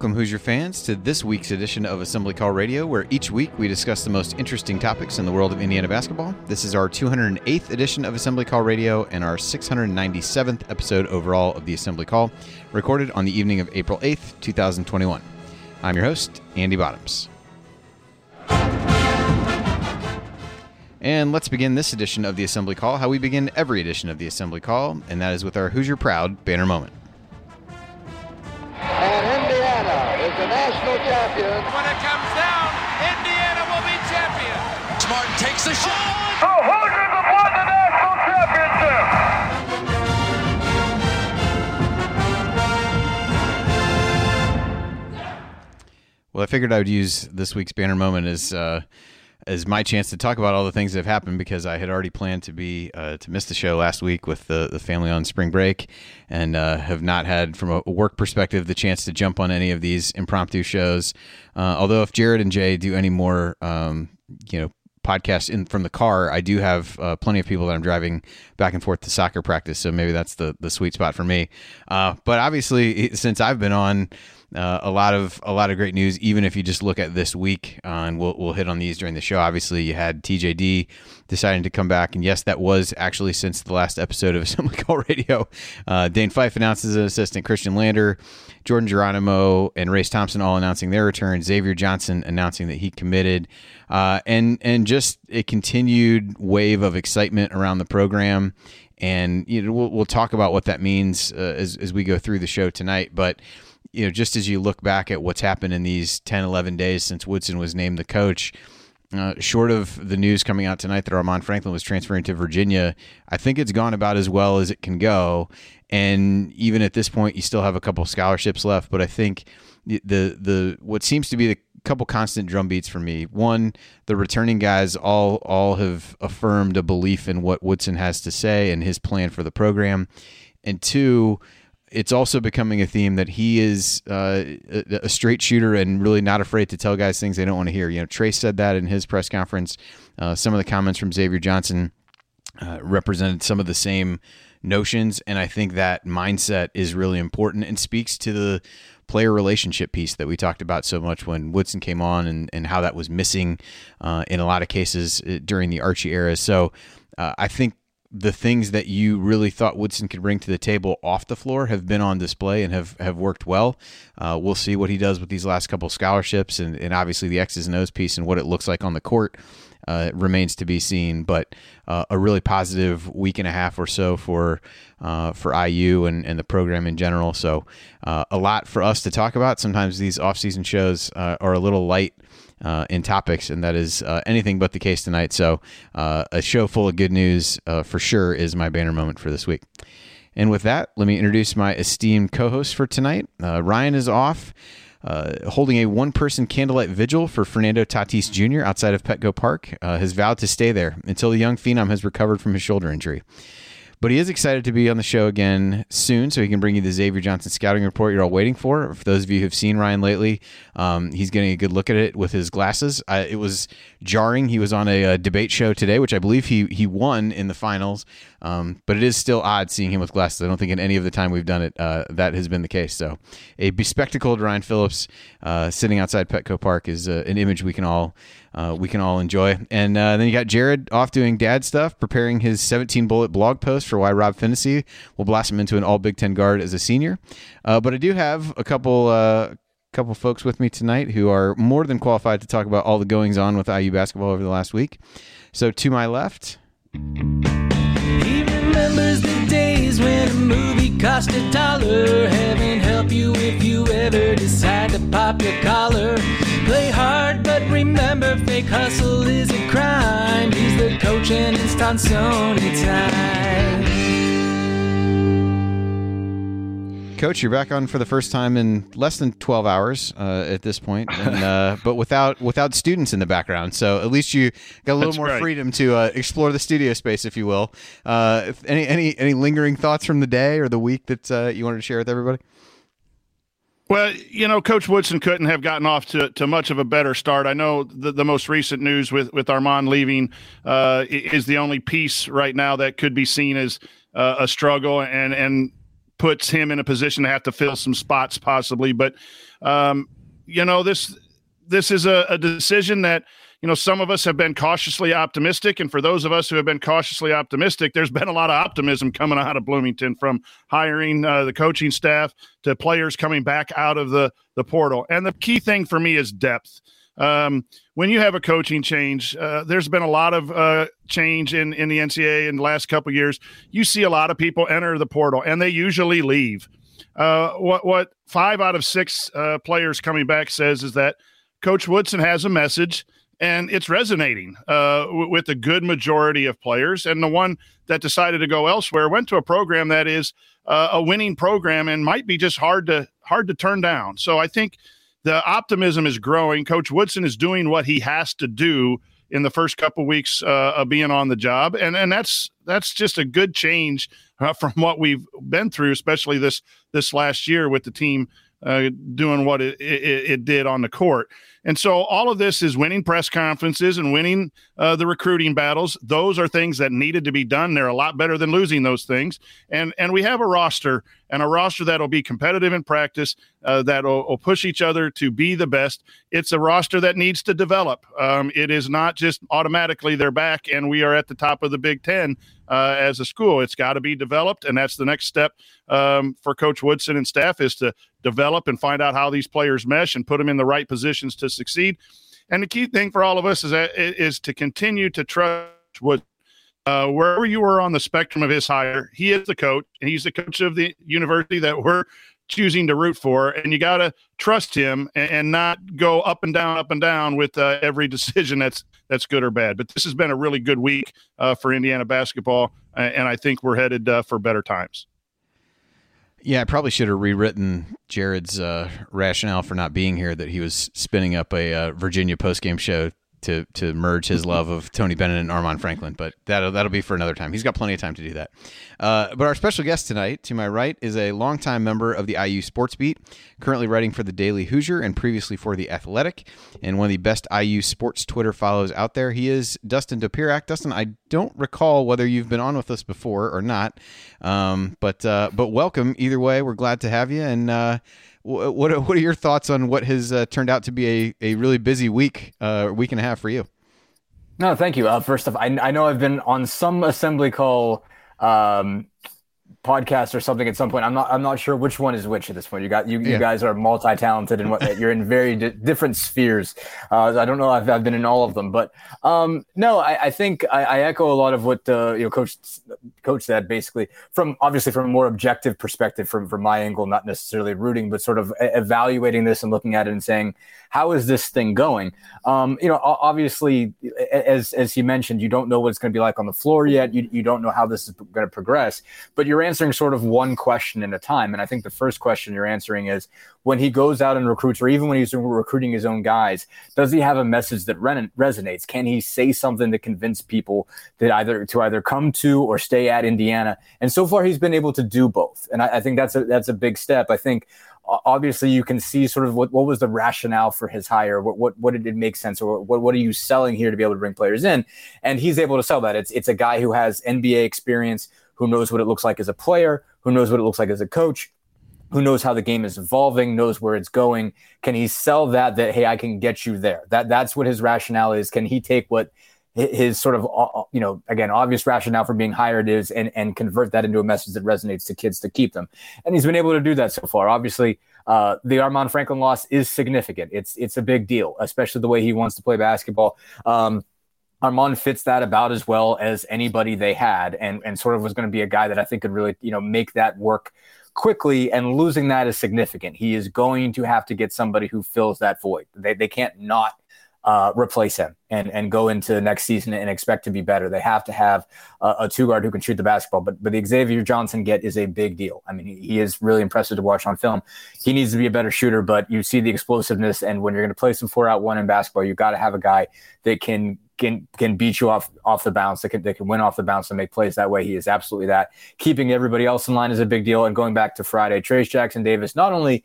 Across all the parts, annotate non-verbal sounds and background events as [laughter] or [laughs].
welcome Hoosier fans to this week's edition of Assembly Call Radio, where each week we discuss the most interesting topics in the world of Indiana basketball. This is our 208th edition of Assembly Call Radio and our 697th episode overall of the Assembly Call, recorded on the evening of April 8th, 2021. I'm your host, Andy Bottoms. And let's begin this edition of the Assembly Call how we begin every edition of the Assembly Call, and that is with our Hoosier Proud banner moment. Takes the shot. The Hoosiers have won the national championship. Well, I figured I would use this week's banner moment as uh, as my chance to talk about all the things that have happened because I had already planned to be uh, to miss the show last week with the the family on spring break, and uh, have not had from a work perspective the chance to jump on any of these impromptu shows. Uh, although if Jared and Jay do any more, um, you know. Podcasts in from the car. I do have uh, plenty of people that I'm driving back and forth to soccer practice, so maybe that's the the sweet spot for me. Uh, but obviously, since I've been on, uh, a lot of a lot of great news. Even if you just look at this week, uh, and we'll we'll hit on these during the show. Obviously, you had TJD deciding to come back, and yes, that was actually since the last episode of [laughs] Assembly Call Radio. Uh, Dane Fife announces an assistant, Khristian Lander, Jordan Geronimo, and Race Thompson all announcing their return. Xavier Johnson announcing that he committed, uh, and and just a continued wave of excitement around the program. And you know, we'll, we'll talk about what that means uh, as as we go through the show tonight, but you know, just as you look back at what's happened in these 10, 11 days since Woodson was named the coach, uh, short of the news coming out tonight that Armaan Franklin was transferring to Virginia, I think it's gone about as well as it can go. And even at this point, you still have a couple scholarships left. But I think the the, what seems to be the couple constant drumbeats for me. One, the returning guys all all have affirmed a belief in what Woodson has to say and his plan for the program. And two, it's also becoming a theme that he is uh, a, straight shooter and really not afraid to tell guys things they don't want to hear. You know, Trayce said that in his press conference. Uh, some of the comments from Xavier Johnson uh, represented some of the same notions, and I think that mindset is really important and speaks to the player relationship piece that we talked about so much when Woodson came on and, and how that was missing uh, in a lot of cases uh, during the Archie era. So uh, I think the things that you really thought Woodson could bring to the table off the floor have been on display and have, have worked well. Uh, we'll see what he does with these last couple scholarships and, and obviously the X's and O's piece and what it looks like on the court uh, remains to be seen. But uh, a really positive week and a half or so for uh, for IU and, and the program in general. So uh, a lot for us to talk about. Sometimes these off-season shows uh, are a little light uh, in topics, and that is anything but the case tonight. So, a show full of good news for sure is my banner moment for this week. And with that, let me introduce my esteemed co host for tonight. Ryan is off. Uh, holding a one person candlelight vigil for Fernando Tatis Jr. outside of Petco Park, has vowed to stay there until the young phenom has recovered from his shoulder injury. But he is excited to be on the show again soon, so he can bring you the Xavier Johnson scouting report you're all waiting for. For those of you who've seen Ryan lately, um, he's getting a good look at it with his glasses. I, it was jarring. He was on a, a, debate show today, which I believe he he won in the finals. Um, but it is still odd seeing him with glasses. I don't think in any of the time we've done it uh, that has been the case. So, a bespectacled Ryan Phillips uh, sitting outside Petco Park is uh, an image we can all uh, we can all enjoy. And uh, then you got Jared off doing dad stuff, preparing his 17 bullet blog post for why Rob Phinisee will blast him into an All Big Ten guard as a senior. Uh, but I do have a couple couple folks with me tonight who are more than qualified to talk about all the goings on with IU basketball over the last week. So to my left. Remembers the days when a movie cost a dollar. Heaven help you if you ever decide to pop your collar. Play hard, but remember, fake hustle is a crime. He's the coach and it's Tonsoni time. Coach, you're back on for the first time in less than 12 hours uh, at this point, [laughs] and, uh, but without without students in the background. So at least you got a little That's more right. freedom to uh, explore the studio space, if you will. Uh, if any any any lingering thoughts from the day or the week that uh, you wanted to share with everybody? Well, you know, Coach Woodson couldn't have gotten off to, to much of a better start. I know the, the most recent news with, with Armaan leaving uh, is the only piece right now that could be seen as uh, a struggle and, and puts him in a position to have to fill some spots possibly. But Um, you know this this is a, a decision that you know, some of us have been cautiously optimistic. And for those of us who have been cautiously optimistic, there's been a lot of optimism coming out of Bloomington from hiring uh, the coaching staff to players coming back out of the, the portal. And the key thing for me is depth. Um, when you have a coaching change, uh, there's been a lot of uh, change in, in the NCAA in the last couple years. You see a lot of people enter the portal and they usually leave. Uh, what, what five out of six uh, players coming back says is that Coach Woodson has a message and it's resonating uh, with a good majority of players. And the one that decided to go elsewhere went to a program that is uh, a winning program and might be just hard to hard to turn down. So I think the optimism is growing. Coach Woodson is doing what he has to do in the first couple weeks uh, of being on the job, and and that's that's just a good change uh, from what we've been through, especially this this last year with the team uh, doing what it, it, it, did on the court. And so all of this is winning press conferences and winning uh, the recruiting battles. Those are things that needed to be done. They're a lot better than losing those things. And and we have a roster and a roster that'll be competitive in practice, uh, that will push each other to be the best. It's a roster that needs to develop. Um, it is not just automatically they're back and we are at the top of the Big Ten uh, as a school. It's got to be developed, and that's the next step um, for Coach Woodson and staff is to develop and find out how these players mesh and put them in the right positions to succeed. And the key thing for all of us is that, is to continue to trust Woodson uh, wherever you are on the spectrum of his hire, he is the coach, and he's the coach of the university that we're choosing to root for. And you got to trust him and, and, not go up and down, up and down with uh, every [laughs] decision that's that's good or bad. But this has been a really good week uh, for Indiana basketball, and I think we're headed uh, for better times. Yeah, I probably should have rewritten Jared's uh, rationale for not being here. That he was spinning up a uh, Virginia postgame show to to merge his love of Tony Bennett and Armaan Franklin, but that'll that'll be for another time. He's got plenty of time to do that. Uh, but our special guest tonight, to my right, is a longtime member of the IU Sports Beat, currently writing for the Daily Hoosier and previously for the Athletic, and one of the best IU sports Twitter follows out there. He is Dustin Dopirak. Dustin, I don't recall whether you've been on with us before or not, um, but uh, but welcome either way. We're glad to have you and. Uh, what what are your thoughts on what has uh, turned out to be a, a really busy week, uh, week and a half for you? No, thank you. Uh, first off, I, I know I've been on some assembly call um, podcast or something at some point. I'm not I'm not sure which one is which at this point. You got you, yeah. you guys are multi talented and what you're in very di- different spheres. Uh, I don't know if I've been in all of them, but um, no, I, I think I, I, echo a lot of what uh, you know coach coach said. Basically, from obviously from a more objective perspective, from from my angle, not necessarily rooting, but sort of evaluating this and looking at it and saying, how is this thing going? Um, you know, obviously, as as he mentioned, you don't know what it's going to be like on the floor yet. You you don't know how this is going to progress, but you're answering sort of one question at a time. And I think the first question you're answering is when he goes out and recruits, or even when he's recruiting his own guys, does he have a message that re- resonates? Can he say something to convince people that either to either come to or stay at Indiana? And so far, he's been able to do both. And I, I think that's a that's a big step. I think obviously you can see sort of what, what was the rationale for his hire what, what what did it make sense or what, what are you selling here to be able to bring players in and he's able to sell that it's it's a guy who has nba experience who knows what it looks like as a player, who knows what it looks like as a coach, who knows how the game is evolving, knows where it's going. Can he sell that that hey, I can get you there? That that's what his rationale is. Can he take what his sort of uh, uh, you know again obvious rationale for being hired is and and convert that into a message that resonates to kids to keep them and he's been able to do that so far obviously uh, the Armaan Franklin loss is significant it's it's a big deal especially the way he wants to play basketball um, Armaan fits that about as well as anybody they had, and and sort of was going to be a guy that I think could really you know make that work quickly. And losing that is significant. He is going to have to get somebody who fills that void. They they can't not uh, replace him and and go into the next season and expect to be better. They have to have a, a two guard who can shoot the basketball. But but the Xavier Johnson get is a big deal. I mean, he, he, is really impressive to watch on film. He needs to be a better shooter, but you see the explosiveness. And when you're going to play some four out one in basketball, you got to have a guy that can can can beat you off off the bounce. They can they can win off the bounce and make plays that way. He is absolutely that. Keeping everybody else in line is a big deal. And going back to Friday, Trayce Jackson Davis not only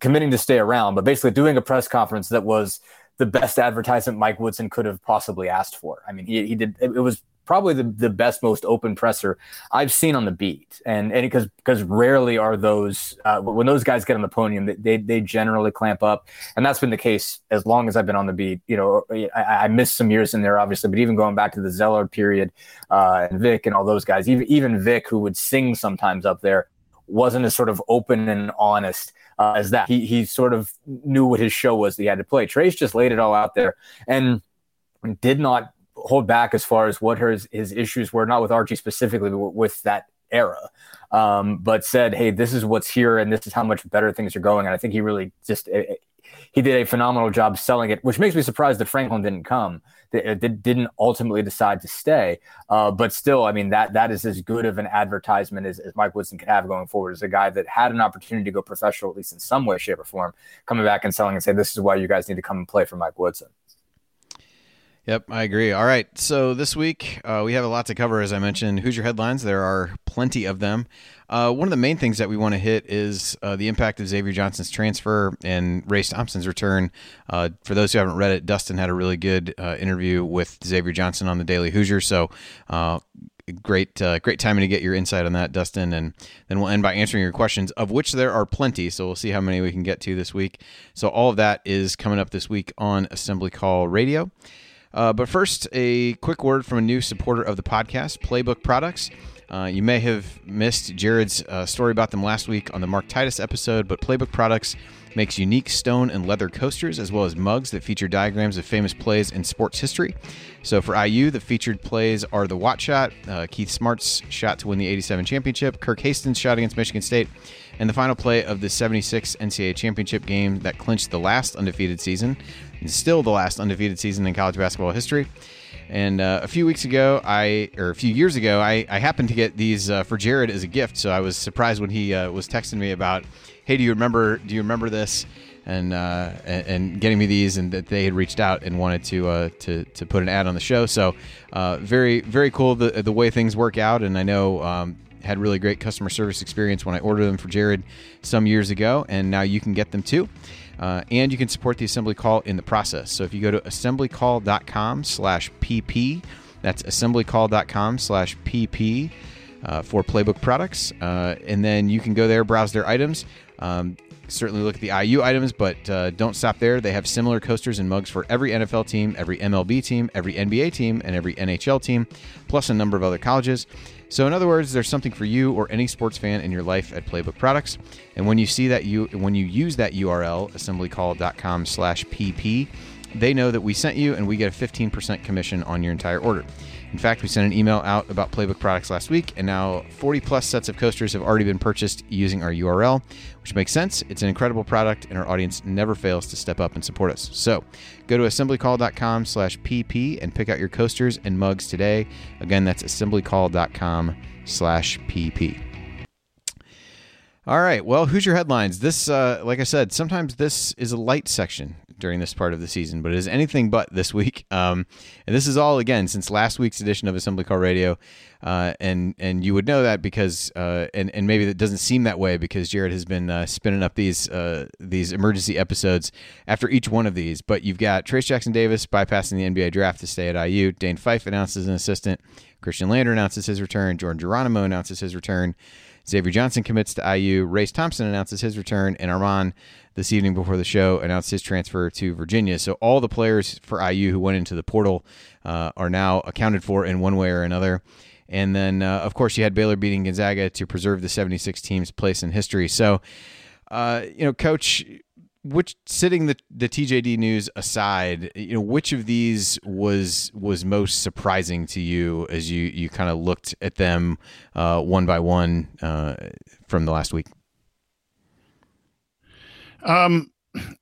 committing to stay around, but basically doing a press conference that was the best advertisement Mike Woodson could have possibly asked for. I mean, he, he did it, it was probably the, the best, most open presser I've seen on the beat. And and because because rarely are those uh, when those guys get on the podium, they they generally clamp up, and that's been the case as long as I've been on the beat. You know, I, I missed some years in there, obviously, but even going back to the Zeller period uh, and Vic and all those guys, even even Vic, who would sing sometimes up there, wasn't as sort of open and honest. Uh, as that he he sort of knew what his show was that he had to play. Trayce just laid it all out there and did not hold back as far as what his his issues were, not with Archie specifically, but with that era. Um, but said, "Hey, this is what's here, and this is how much better things are going." And I think he really just eh, he did a phenomenal job selling it, which makes me surprised that Franklin didn't come. That didn't ultimately decide to stay. Uh, but still, I mean that that is as good of an advertisement as, as Mike Woodson could have going forward. As a guy that had an opportunity to go professional, at least in some way, shape, or form, coming back and selling and saying, "This is why you guys need to come and play for Mike Woodson." Yep, I agree. All right, so this week uh, we have a lot to cover, as I mentioned. Your headlines? There are plenty of them. Uh, one of the main things that we want to hit is uh, the impact of Xavier Johnson's transfer and Race Thompson's return. Uh, for those who haven't read it, Dustin had a really good uh, interview with Xavier Johnson on the Daily Hoosier. So uh, great uh, great timing to get your insight on that dustin and then we'll end by answering your questions of which there are plenty so we'll see how many we can get to this week so all of that is coming up this week on assembly call radio uh, but first, a quick word from a new supporter of the podcast, Playbook Products. Uh, you may have missed Jared's uh, story about them last week on the Mark Titus episode, but Playbook Products makes unique stone and leather coasters as well as mugs that feature diagrams of famous plays in sports history. So for IU, the featured plays are the Watt shot, uh, Keith Smart's shot to win the 87 championship, Kirk Haston's shot against Michigan State, and the final play of the 76 NCAA championship game that clinched the last undefeated season still the last undefeated season in college basketball history. And uh, a few weeks ago, I or a few years ago, I, I happened to get these uh, for Jared as a gift. So I was surprised when he uh, was texting me about, "Hey, do you remember? Do you remember this?" And, uh, and, and getting me these, and that they had reached out and wanted to uh, to to put an ad on the show. So uh, very very cool the the way things work out. And I know. Um, had really great customer service experience when I ordered them for Jared some years ago, and now you can get them too. Uh, and you can support the assembly call in the process. So if you go to assemblycall.com slash pp, that's assemblycall.com slash pp uh, for Playbook products. Uh, and then you can go there, browse their items. Um, certainly look at the IU items, but uh, don't stop there. They have similar coasters and mugs for every NFL team, every MLB team, every NBA team, and every NHL team, plus a number of other colleges. So, in other words, there's something for you or any sports fan in your life at Playbook Products. And when you see that you when you use that URL assemblycall.com/pp, they know that we sent you, and we get a 15% commission on your entire order. In fact, we sent an email out about Playbook products last week, and now 40 plus sets of coasters have already been purchased using our URL, which makes sense. It's an incredible product, and our audience never fails to step up and support us. So go to assemblycall.com slash pp and pick out your coasters and mugs today. Again, that's assemblycall.com slash pp. All right. Well, who's your headlines? This, uh, like I said, sometimes this is a light section during this part of the season, but it is anything but this week. Um, and this is all again since last week's edition of Assembly Call Radio, uh, and and you would know that because uh, and and maybe that doesn't seem that way because Jared has been uh, spinning up these uh, these emergency episodes after each one of these. But you've got Trayce Jackson Davis bypassing the NBA draft to stay at IU. Dane Fife announces an assistant. Khristian Lander announces his return. Jordan Geronimo announces his return. Xavier Johnson commits to IU. Race Thompson announces his return, and Armaan this evening before the show announced his transfer to Virginia. So all the players for IU who went into the portal uh, are now accounted for in one way or another. And then, uh, of course, you had Baylor beating Gonzaga to preserve the 76 team's place in history. So, uh, you know, Coach, which sitting the the TJD news aside, you know, which of these was was most surprising to you as you you kind of looked at them uh, one by one uh, from the last week? Um,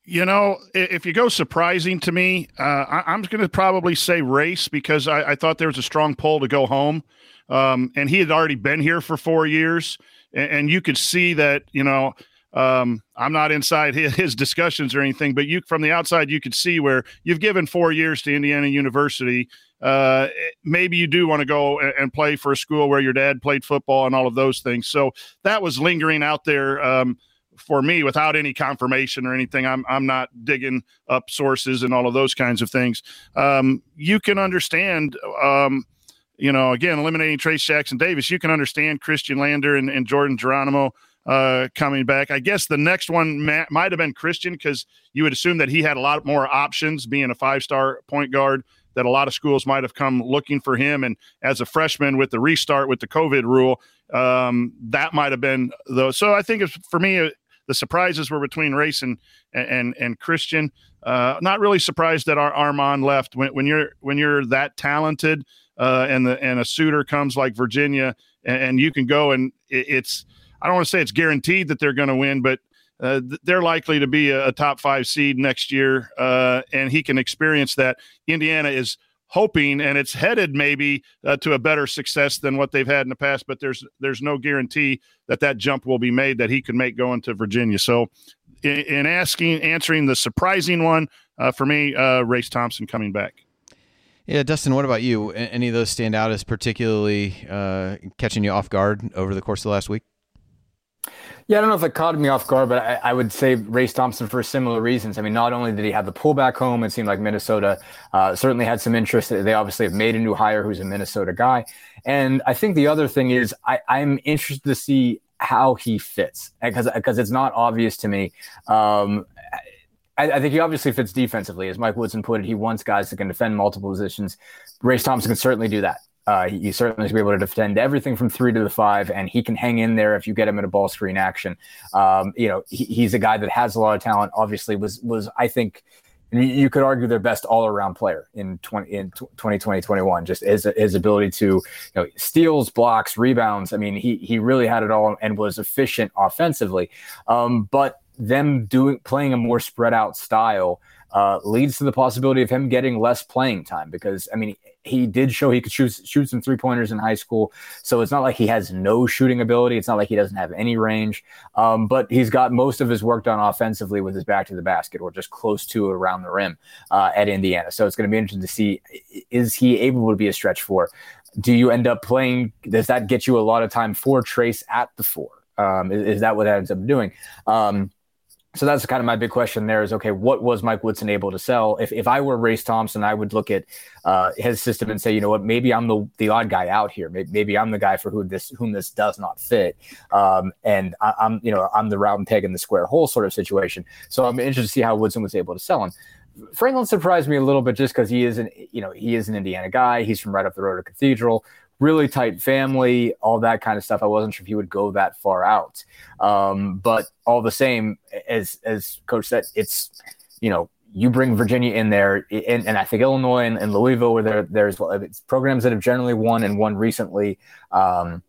you know, if you go surprising to me, uh, I, am going to probably say race because I, I, thought there was a strong pull to go home. Um, and he had already been here for four years, and, and you could see that. You know, um, I'm not inside [laughs] his, discussions or anything, but you from the outside you could see where you've given four years to Indiana University. Uh, maybe you do want to go and, and, play for a school where your dad played football and all of those things. So that was lingering out there. Um, for me without any confirmation or anything. I'm I'm not digging up sources and all of those kinds of things. Um, you can understand. Um, you know, again, eliminating Trayce Jackson Davis, you can understand Khristian Lander and, and Jordan Geronimo uh, coming back. I guess the next one ma- might have been Khristian because you would assume that he had a lot more options being a five star point guard that a lot of schools might have come looking for him. And as a freshman with the restart with the COVID rule, um, that might have been though. So I think for me, uh, the surprises were between Race and and and Khristian. Uh, not really surprised that our Armaan left. When, when you're when you're that talented, uh, and the and a suitor comes like Virginia, and, and you can go and it, it's I don't want to say it's guaranteed that they're going to win, but uh, they're likely to be a, a, top five seed next year, uh, and he can experience that. Indiana is hoping, and it's headed maybe uh, to a better success than what they've had in the past. But there's there's no guarantee that that jump will be made that he can make going to Virginia. So, in, in asking answering the surprising one uh, for me, uh, Race Thompson coming back. Yeah, Dustin, what about you? Any of those stand out as particularly uh, catching you off guard over the course of the last week? Yeah, I don't know if it caught me off guard, but I, I, would say Race Thompson for similar reasons. I mean, not only did he have the pullback home, it seemed like Minnesota uh, certainly had some interest. They obviously have made a new hire who's a Minnesota guy. And I think the other thing is I, I'm interested to see how he fits because because it's not obvious to me. Um, I, I, think he obviously fits defensively, as Mike Woodson put it. He wants guys that can defend multiple positions. Race Thompson can certainly do that. Uh, he, certainly is able to defend everything from three to the five, and he can hang in there if you get him in a ball screen action. Um, you know, he, he's a guy that has a lot of talent. Obviously, was was I think you could argue their best all around player in 20 in 2020 21 just his his ability to you know steals blocks rebounds i mean he he really had it all and was efficient offensively um, but them doing playing a more spread out style uh, leads to the possibility of him getting less playing time because I mean he did show he could shoot shoot some three pointers in high school, so it's not like he has no shooting ability. It's not like he doesn't have any range, um, but he's got most of his work done offensively with his back to the basket or just close to around the rim uh, at Indiana. So it's going to be interesting to see is he able to be a stretch four. Do you end up playing? Does that get you a lot of time for Trayce at the four? Um, is, is, that what that ends up doing? Um, so that's kind of my big question there is okay what was mike woodson able to sell? If, if i were race thompson i would look at uh, his system and say you know what maybe i'm the, the odd guy out here. Maybe, maybe i'm the guy for who this whom this does not fit. Um, and I, am you know i'm the round peg in the square hole sort of situation. So i'm interested to see how woodson was able to sell him. Franklin surprised me a little bit just because he is an you know he is an indiana guy. He's from right up the road to cathedral really tight family, all that kind of stuff. I wasn't sure if he would go that far out. Um, but all the same, as as coach said, it's you know you bring Virginia in there, and, and I think Illinois and, and Louisville were there. There's it's programs that have generally won and won recently. Um,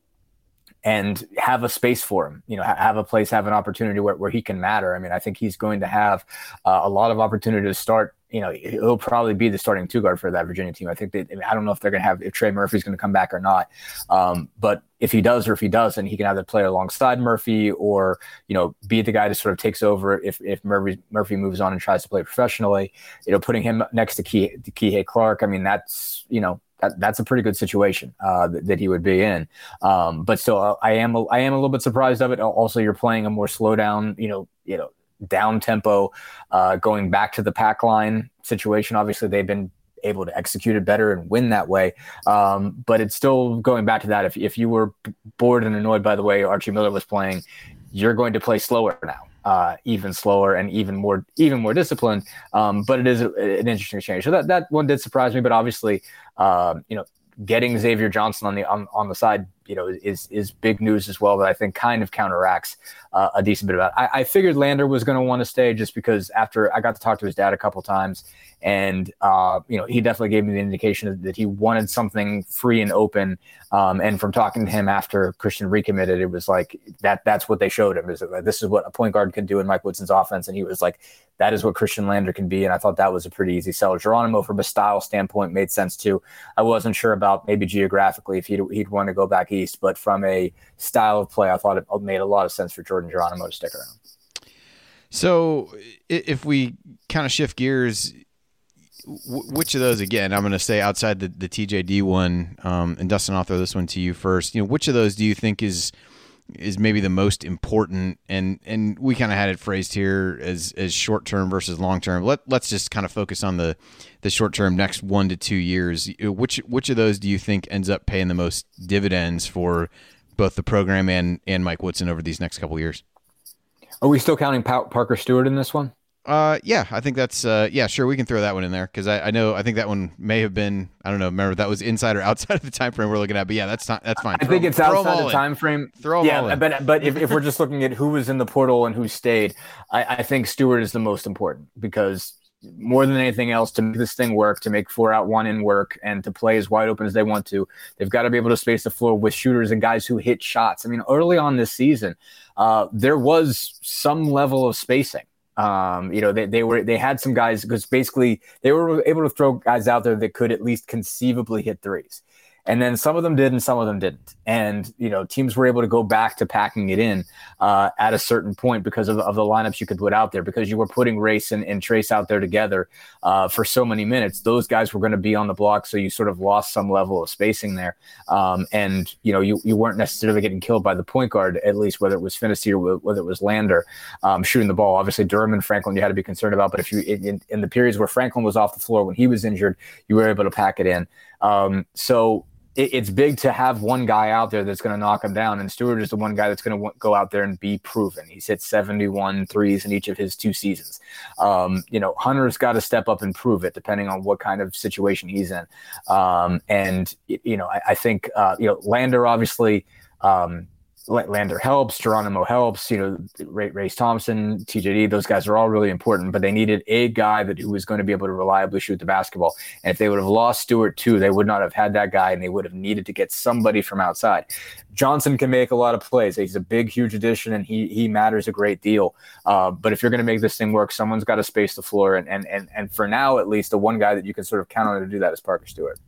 and have a space for him, you know, have a place, have an opportunity where, where he can matter. I mean, I think he's going to have uh, a lot of opportunity to start you know, he'll probably be the starting two guard for that Virginia team. I think they, I, mean, I don't know if they're going to have if Trey Murphy's going to come back or not. Um, but if he does or if he doesn't, he can either play alongside Murphy or you know be the guy that sort of takes over if if Murphy Murphy moves on and tries to play professionally. You know, putting him next to Key to Kihei Clark. I mean, that's you know that, that's a pretty good situation uh, that, that, he would be in. Um, but still, uh, I am a, I am a little bit surprised of it. Also, you're playing a more slow down, you know, you know, down tempo, uh, going back to the pack line situation. Obviously, they've been able to execute it better and win that way. Um, but it's still going back to that. If, if you were bored and annoyed by the way Archie Miller was playing, you're going to play slower now. Uh, even slower and even more even more disciplined. Um, but it is a, an interesting change. So that that one did surprise me. But obviously, um, you know, getting Xavier Johnson on the on, on the side, you know, is is big news as well. That I think kind of counteracts uh, a decent bit of that. I, I figured Lander was going to want to stay just because after I got to talk to his dad a couple times, and uh, you know, he definitely gave me the indication that he wanted something free and open. Um, and from talking to him after Khristian recommitted, it was like that. That's what they showed him is this is what a point guard can do in Mike Woodson's offense, and he was like, that is what Khristian Lander can be. And I thought that was a pretty easy sell. Geronimo, from a style standpoint, made sense too. I wasn't sure about maybe geographically if he'd, he'd want to go back east, but from a style of play, I thought it made a lot of sense for Jordan Geronimo to stick around. So if we kind of shift gears, which of those again? I'm going to say outside the, the TJD one, um, and Dustin, I'll throw this one to you first. You know, which of those do you think is is maybe the most important and and we kind of had it phrased here as as short term versus long term let let's just kind of focus on the the short term next 1 to 2 years. Which which of those do you think ends up paying the most dividends for both the program and and Mike Woodson over these next couple years? Are we still counting pa- Parker Stewart in this one uh, yeah, I think that's uh, yeah, sure. We can throw that one in there because I, I know I think that one may have been I don't know. Remember that was inside or [laughs] outside of the time frame we're looking at, but yeah, that's not that's fine. I throw, think it's outside the time frame. Throw yeah, but but if, if we're just looking at who was in the portal and who stayed, I, I think Stewart is the most important because more than anything else to make this thing work, to make four out one in work, and to play as wide open as they want to, they've got to be able to space the floor with shooters and guys who hit shots. I mean, early on this season, uh, there was some level of spacing. Um, you know, they, they were they had some guys because basically they were able to throw guys out there that could at least conceivably hit threes. And then some of them did and some of them didn't. And, you know, teams were able to go back to packing it in uh, at a certain point because of, of, the lineups you could put out there, because you were putting Race and, and Trayce out there together uh, for so many minutes. Those guys were going to be on the block. So you sort of lost some level of spacing there. Um, and, you know, you, you weren't necessarily getting killed by the point guard, at least whether it was Phinisee or whether it was Lander um, shooting the ball. Obviously, Durham and Franklin you had to be concerned about. But if you, in, in the periods where Franklin was off the floor when he was injured, you were able to pack it in. Um, so it, it's big to have one guy out there that's going to knock him down. And Stewart is the one guy that's going to w- go out there and be proven. He's hit 71 threes in each of his two seasons. Um, you know, Hunter's got to step up and prove it, depending on what kind of situation he's in. Um, and, you know, I, I think, uh, you know, Lander obviously. Um, Lander helps, Geronimo helps, you know, Ray, Thompson, TJD, those guys are all really important, but they needed a guy that who was going to be able to reliably shoot the basketball. And if they would have lost Stewart too, they would not have had that guy and they would have needed to get somebody from outside. Johnson can make a lot of plays. He's a big, huge addition and he he matters a great deal. Uh, but if you're going to make this thing work, someone's got to space the floor. And, and, and, and for now, at least, the one guy that you can sort of count on to do that is Parker Stewart.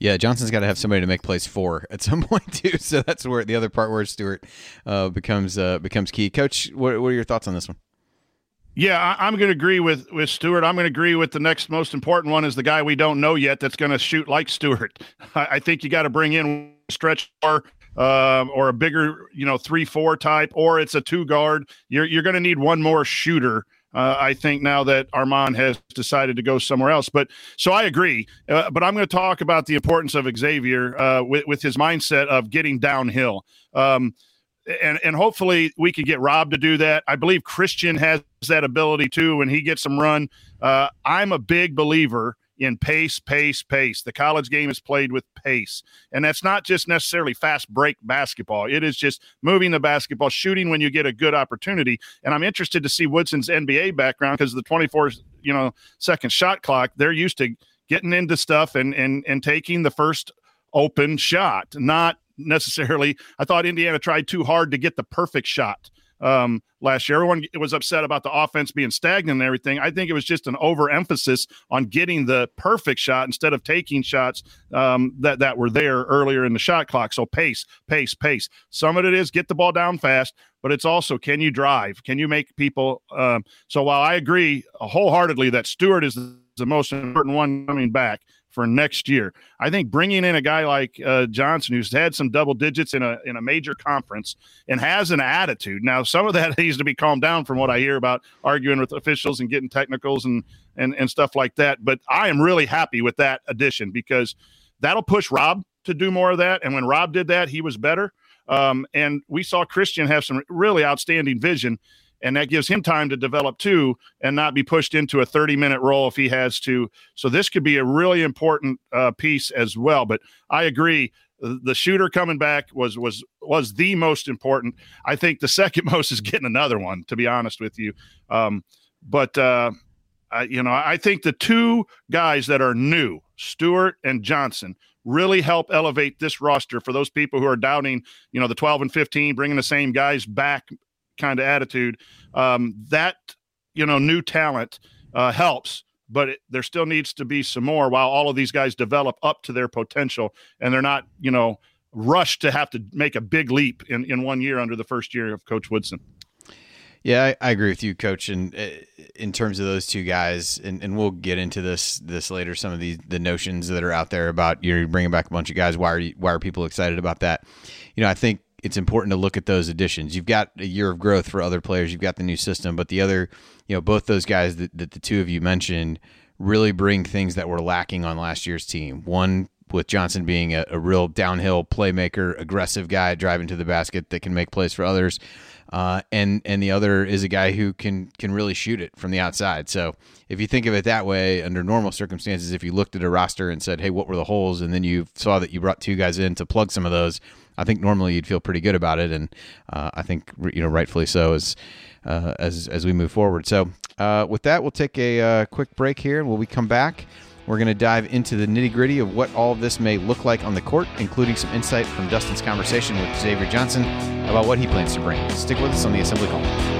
Yeah, Johnson's got to have somebody to make plays for [laughs] at some point too. So that's where the other part where Stewart uh, becomes uh, becomes key. Coach, what, what are your thoughts on this one? Yeah, I, am going to agree with with Stewart. I'm going to agree with the next most important one is the guy we don't know yet that's going to shoot like Stewart. [laughs] I, I think you got to bring in stretch or uh, or a bigger, you know, three four type, or it's a two guard. You're you're going to need one more shooter uh, I think now that Armaan has decided to go somewhere else. But so I agree. Uh, but I'm going to talk about the importance of Xavier uh, with, with his mindset of getting downhill. Um, and, and hopefully we can get Rob to do that. I believe Khristian has that ability too when he gets some run. Uh, I'm a big believer in pace, pace, pace. The college game is played with pace. And that's not just necessarily fast break basketball. It is just moving the basketball, shooting when you get a good opportunity. And I'm interested to see Woodson's NBA background because the 24 you know second shot clock, they're used to getting into stuff and and and taking the first open shot, not necessarily. I thought Indiana tried too hard to get the perfect shot um, last year. Everyone was upset about the offense being stagnant and everything. I think it was just an overemphasis on getting the perfect shot instead of taking shots um, that that were there earlier in the shot clock. So pace, pace, pace. Some of it is get the ball down fast, but it's also can you drive? Can you make people? Um, so while I agree wholeheartedly that Stewart is the most important one coming back for next year. I think bringing in a guy like uh, Johnson, who's had some double digits in a in a major conference and has an attitude. Now, some of that [laughs] needs to be calmed down from what I hear about arguing with officials and getting technicals and and and stuff like that. But I am really happy with that addition because that'll push Rob to do more of that. And when Rob did that, he was better. Um, and we saw Khristian have some really outstanding vision and that gives him time to develop too and not be pushed into a 30 minute role if he has to. So this could be a really important uh, piece as well but i agree. The shooter coming back was was was the most important. I think the second [laughs] most is getting another one to be honest with you. Um, but uh, I, you know i think the two guys that are new stewart and johnson really help elevate this roster for those people who are doubting, you know, the 12 and 15, bringing the same guys back kind of attitude, um, that you know new talent uh, helps. But it, there still needs to be some more while all of these guys develop up to their potential, and they're not you know rushed to have to make a big leap in, in one year under the first year of Coach Woodson. Yeah, I, I, agree with you, Coach. And uh, in terms of those two guys, and, and we'll get into this this later. Some of these the notions that are out there about you're bringing back a bunch of guys. Why are you, why are people excited about that? You know, I think it's important to look at those additions. You've got a year of growth for other players. You've got the new system, but the other, you know, both those guys that, that the two of you mentioned really bring things that were lacking on last year's team. One with Johnson being a, a real downhill playmaker, aggressive guy driving to the basket that can make plays for others. Uh, and and the other is a guy who can can really shoot it from the outside. So if you think of it that way, under normal circumstances, if you looked at a roster and said, "Hey, what were the holes?" and then you saw that you brought two guys in to plug some of those, I think normally you'd feel pretty good about it, and uh, I think you know rightfully so as uh, as as we move forward. So uh, with that, we'll take a uh, quick break here. And when we come back. We're going to dive into the nitty gritty of what all of this may look like on the court, including some insight from Dustin's conversation with Xavier Johnson about what he plans to bring. Stick with us on the Assembly Call.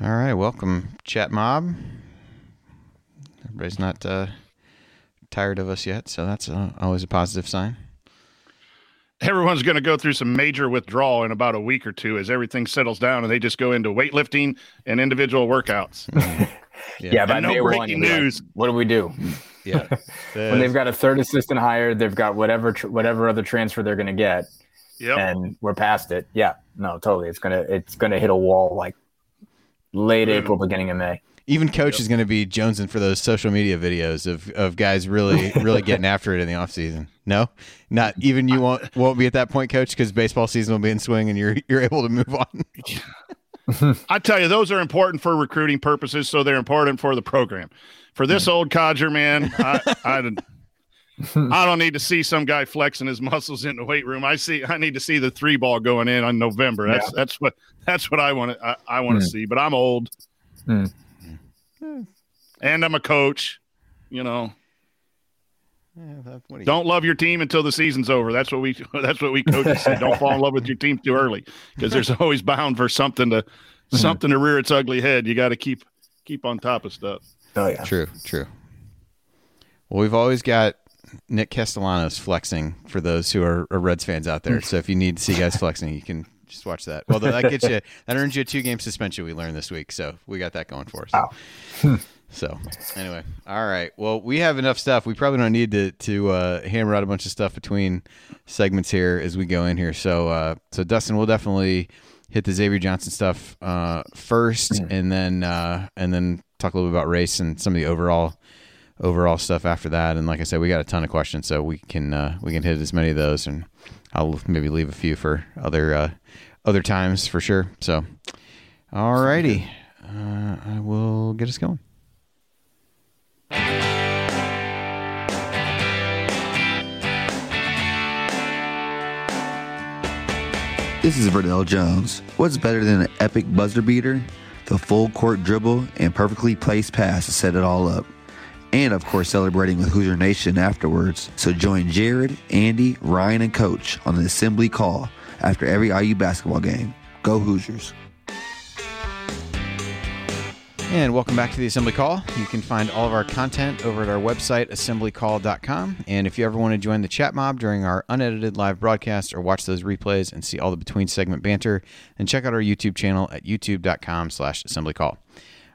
All right, welcome, chat mob. Everybody's not uh, tired of us yet, so that's uh, always a positive sign. Everyone's going to go through some major withdrawal in about a week or two as everything settles down and they just go into weightlifting and individual workouts. [laughs] Yeah, yeah but no day one, breaking you'll like, news. what do we do? Yeah, [laughs] when they've got a third assistant hired, they've got whatever tr- whatever other transfer they're going to get, Yep. and we're past it. Yeah, no, totally. It's gonna it's gonna hit a wall like late April, beginning of May. even coach is going to be jonesing for those social media videos of, of guys really [laughs] really getting after it in the off season. No, not even you won't won't be at that point, coach, because baseball season will be in swing and you're you're able to move on. [laughs] I tell you, those are important for recruiting purposes, so they're important for the program. For this old codger, man, I, I, don't- I don't need to see some guy flexing his muscles in the weight room. I see, I need to see the three ball going in on November. That's that's what that's what I want to I, I want to hmm. see. But I'm old, hmm. hmm. and I'm a coach. You know, what do you- don't love your team until the season's over. That's what we [laughs] that's what we coaches say. Don't fall in love with your team too early because there's [laughs] always bound for something to hmm. something to rear its ugly head. You got to keep keep on top of stuff. Oh yeah, True, true. Well, we've always got Nick Castellanos flexing for those who are, are Reds fans out there. So if you need to see guys flexing, you can just watch that. Well, that gets you that earns you a two game suspension. We learned this week, so we got that going for us. [laughs] So anyway, all right. Well, we have enough stuff. We probably don't need to to uh, hammer out a bunch of stuff between segments here as we go in here. So uh, so Dustin, we'll definitely hit the Xavier Johnson stuff uh, first, and then uh, and then talk a little bit about race and some of the overall overall stuff after that. And like I said, we got a ton of questions, so we can uh, we can hit as many of those, and I'll maybe leave a few for other uh, other times for sure. So, all righty, uh, I will get us going. This is Verdell Jones. What's better than an epic buzzer beater, the full court dribble, and perfectly placed pass to set it all up? And of course, celebrating with Hoosier Nation afterwards. So join Jared, Andy, Ryan, and Coach on the assembly call after every IU basketball game. Go Hoosiers. And welcome back to the Assembly Call. You can find all of our content over at our website, assemblycall.com. And if you ever want to join the chat mob during our unedited live broadcast or watch those replays and see all the between segment banter, then check out our YouTube channel at youtube.com slash assemblycall.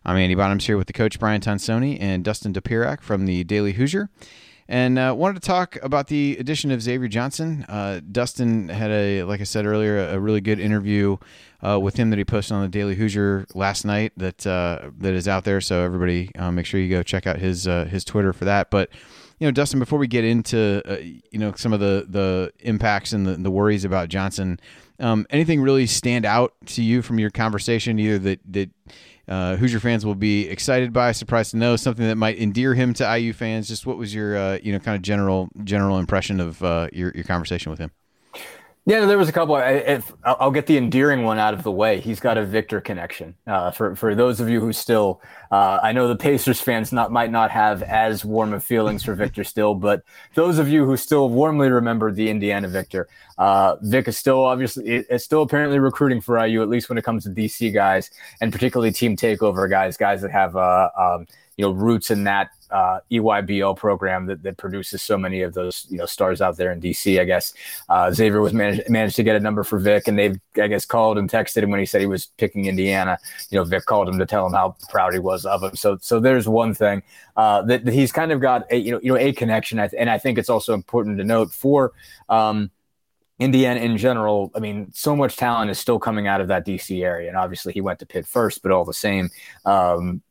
I'm Andy Bottoms here with the coach Brian Tonsoni and Dustin Dopirak from the Daily Hoosier. And uh, wanted to talk about the addition of Xavier Johnson. Uh, Dustin had a, like I said earlier, a really good interview uh, with him that he posted on the Daily Hoosier last night. That uh, that is out there. So everybody, uh, make sure you go check out his uh, his Twitter for that. But you know, Dustin, before we get into uh, you know some of the the impacts and the, the worries about Johnson, um, anything really stand out to you from your conversation? Either that that uh, Hoosier fans will be excited by, surprised to know, something that might endear him to IU fans. Just what was your uh, you know kind of general general impression of uh, your your conversation with him? Yeah, there was a couple. If I'll get the endearing one out of the way, he's got a Victor connection. Uh, for for those of you who still, uh, I know the Pacers fans not might not have as warm of feelings for Victor still, but those of you who still warmly remember the Indiana Victor, uh, Vic is still obviously is still apparently recruiting for IU at least when it comes to DC guys and particularly team takeover guys, guys that have uh, um, you know roots in that uh, EYBL program that, that produces so many of those you know stars out there in DC. I guess uh, Xavier was managed managed to get a number for Vic, and they've I guess called and texted him when he said he was picking Indiana. You know, Vic called him to tell him how proud he was of him. So so there's one thing uh, that, that, he's kind of got a you know you know a connection, and I think it's also important to note for. Um, Indiana in general, I mean, so much talent is still coming out of that DC area. And obviously he went to Pitt first, but all the same, um,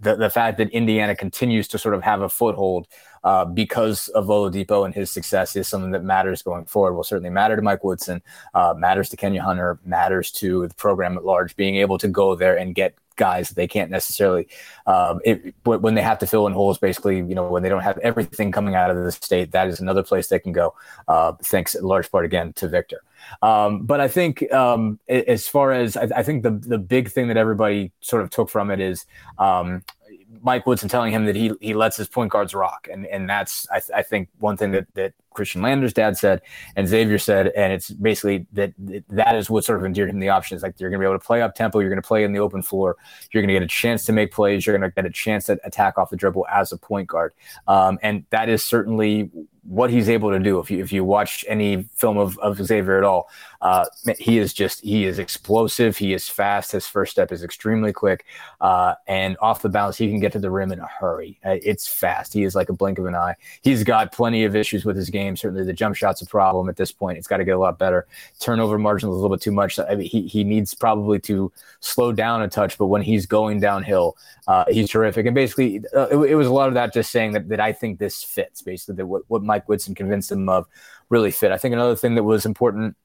the, the fact that Indiana continues to sort of have a foothold uh, because of Oladipo and his success is something that matters going forward. Will certainly matter to Mike Woodson, uh, matters to Kenya Hunter, matters to the program at large. Being able to go there and get guys that they can't necessarily um, it, when they have to fill in holes basically you know when they don't have everything coming out of the state that is another place they can go uh, thanks in large part again to victor. Um, but i think um, as far as I, I, think the the big thing that everybody sort of took from it is um, Mike Woodson telling him that he he lets his point guards rock, and and that's I, th- I think one thing that that Khristian Lander's dad said and Xavier said, and it's basically that that is what sort of endeared him the options. Like you're going to be able to play up tempo, you're going to play in the open floor, you're going to get a chance to make plays, you're going to get a chance to attack off the dribble as a point guard, um, and that is certainly what he's able to do. If you if you watch any film of, of Xavier at all, uh, he is just he is explosive. He is fast. His first step is extremely quick, uh, and off the bounce he can get to the rim in a hurry. Uh, it's fast. He is like a blink of an eye. He's got plenty of issues with his game. Certainly the jump shot's a problem at this point. It's got to get a lot better. Turnover margin is a little bit too much. I mean, he he needs probably to slow down a touch. But when he's going downhill, uh, he's terrific. And basically, uh, it, it, was a lot of that just saying that that I think this fits. Basically, that what what Mike Woodson convinced him of really fit. I think another thing that was important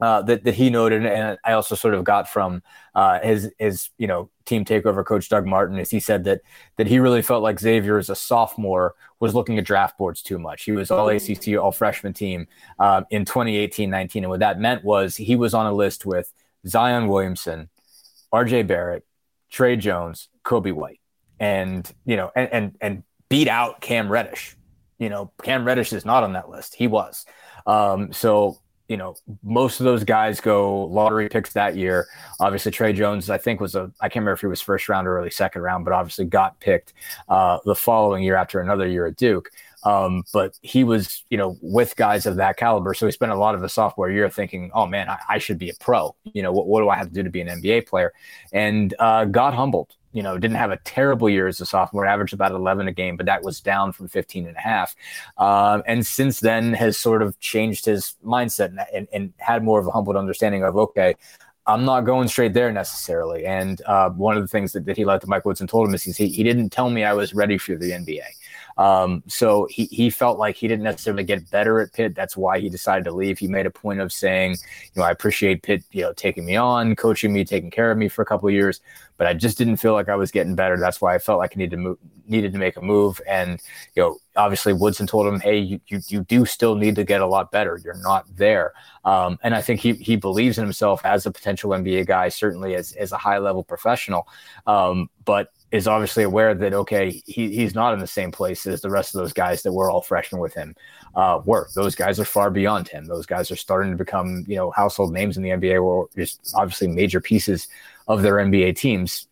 uh, that that he noted, and I also sort of got from uh, his his you know team takeover coach Doug Martin, is he said that that he really felt like Xavier as a sophomore was looking at draft boards too much. He was all ACC, all freshman team um, in 2018-19, and what that meant was he was on a list with Zion Williamson, R.J. Barrett, Tre Jones, Coby White, and you know, and and and beat out Cam Reddish. You know, Cam Reddish is not on that list. He was. Um, so you know, most of those guys go lottery picks that year. Obviously, Tre Jones, I think, was a, I can't remember if he was first round or early second round, but obviously got picked uh, the following year after another year at Duke. Um, but he was, you know, with guys of that caliber. So he spent a lot of the sophomore year thinking, oh man, I, I should be a pro. You know, what, what, do I have to do to be an NBA player? And uh, got humbled you know, didn't have a terrible year as a sophomore, averaged about 11 a game, but that was down from 15 and a half. Um, and since then has sort of changed his mindset and, and, and, had more of a humbled understanding of, okay, I'm not going straight there necessarily. And uh, one of the things that, that he led to Mike Woodson told him is he, he didn't tell me I was ready for the NBA. Um, so he, he felt like he didn't necessarily get better at Pitt. That's why he decided to leave. He made a point of saying, you know, I appreciate Pitt, you know, taking me on, coaching me, taking care of me for a couple years, but I just didn't feel like I was getting better. That's why I felt like I needed to move, needed to make a move. And, you know, obviously Woodson told him, Hey, you, you, you do still need to get a lot better. You're not there. Um, and I think he, he believes in himself as a potential NBA guy, certainly as, as a high level professional. Um, but is obviously aware that okay, he, he's not in the same place as the rest of those guys that were all freshmen with him uh, were. Those guys are far beyond him. Those guys are starting to become you know household names in the NBA, or just obviously major pieces of their NBA teams.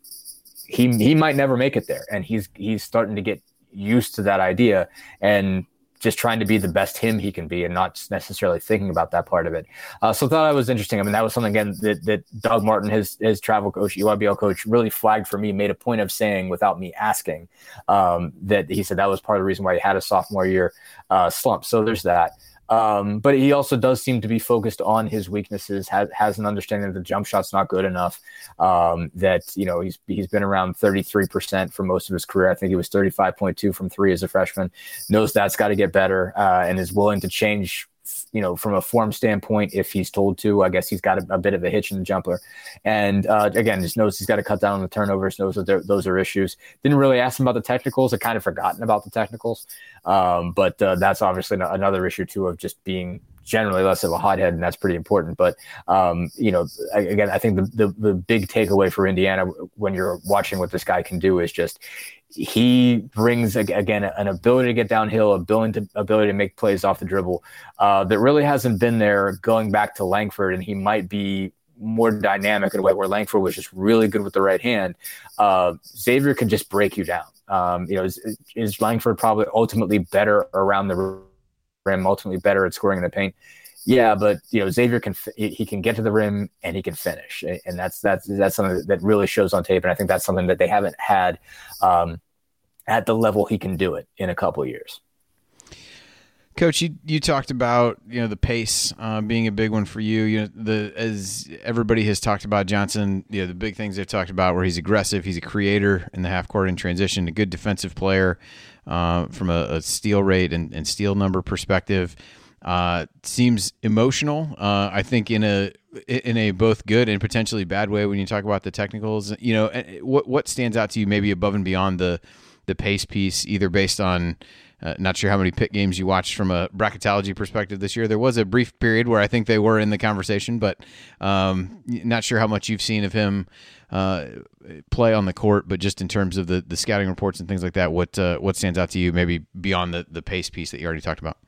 He he might never make it there, and he's he's starting to get used to that idea and just trying to be the best him he can be and not necessarily thinking about that part of it. Uh, so thought that was interesting. I mean, that was something again that, that Doug Martin, his his travel coach, EYBL coach, really flagged for me, made a point of saying without me asking um, that he said that was part of the reason why he had a sophomore year uh, slump. So there's that. Um, but he also does seem to be focused on his weaknesses. Has has an understanding that the jump shot's not good enough. Um, that you know he's he's been around 33 percent for most of his career. I think he was 35.2 from three as a freshman. Knows that's got to get better, uh, and is willing to change you know, from a form standpoint, if he's told to, I guess he's got a, a bit of a hitch in the jumper. And uh, again, just knows he's got to cut down on the turnovers, knows that those are issues. Didn't really ask him about the technicals. I kind of forgotten about the technicals. Um, but uh, that's obviously another issue, too, of just being generally less of a hothead, and that's pretty important. But um, you know, again, I think the, the the big takeaway for Indiana when you're watching what this guy can do is just he brings again an ability to get downhill, ability to ability to make plays off the dribble uh, that really hasn't been there going back to Langford, and he might be more dynamic in a way where Langford was just really good with the right hand. Uh, Xavier can just break you down. Um, you know, is, is Langford probably ultimately better around the rim, ultimately better at scoring in the paint? Yeah, but you know Xavier can he can get to the rim and he can finish, and that's that's that's something that really shows on tape, and I think that's something that they haven't had um, at the level he can do it in a couple years. Coach, you, you talked about you know the pace uh, being a big one for you. You know the as everybody has talked about Johnson. You know the big things they've talked about where he's aggressive, he's a creator in the half court in transition, a good defensive player uh, from a, a, steal rate and, and steal number perspective. Uh, seems emotional. Uh, I think in a in a both good and potentially bad way when you talk about the technicals. You know, what what stands out to you maybe above and beyond the the pace piece, either based on uh, not sure how many Pitt games you watched from a bracketology perspective this year. There was a brief period where I think they were in the conversation, but um, not sure how much you've seen of him uh, play on the court. But just in terms of the, the scouting reports and things like that, what uh, what stands out to you, maybe beyond the the pace piece that you already talked about?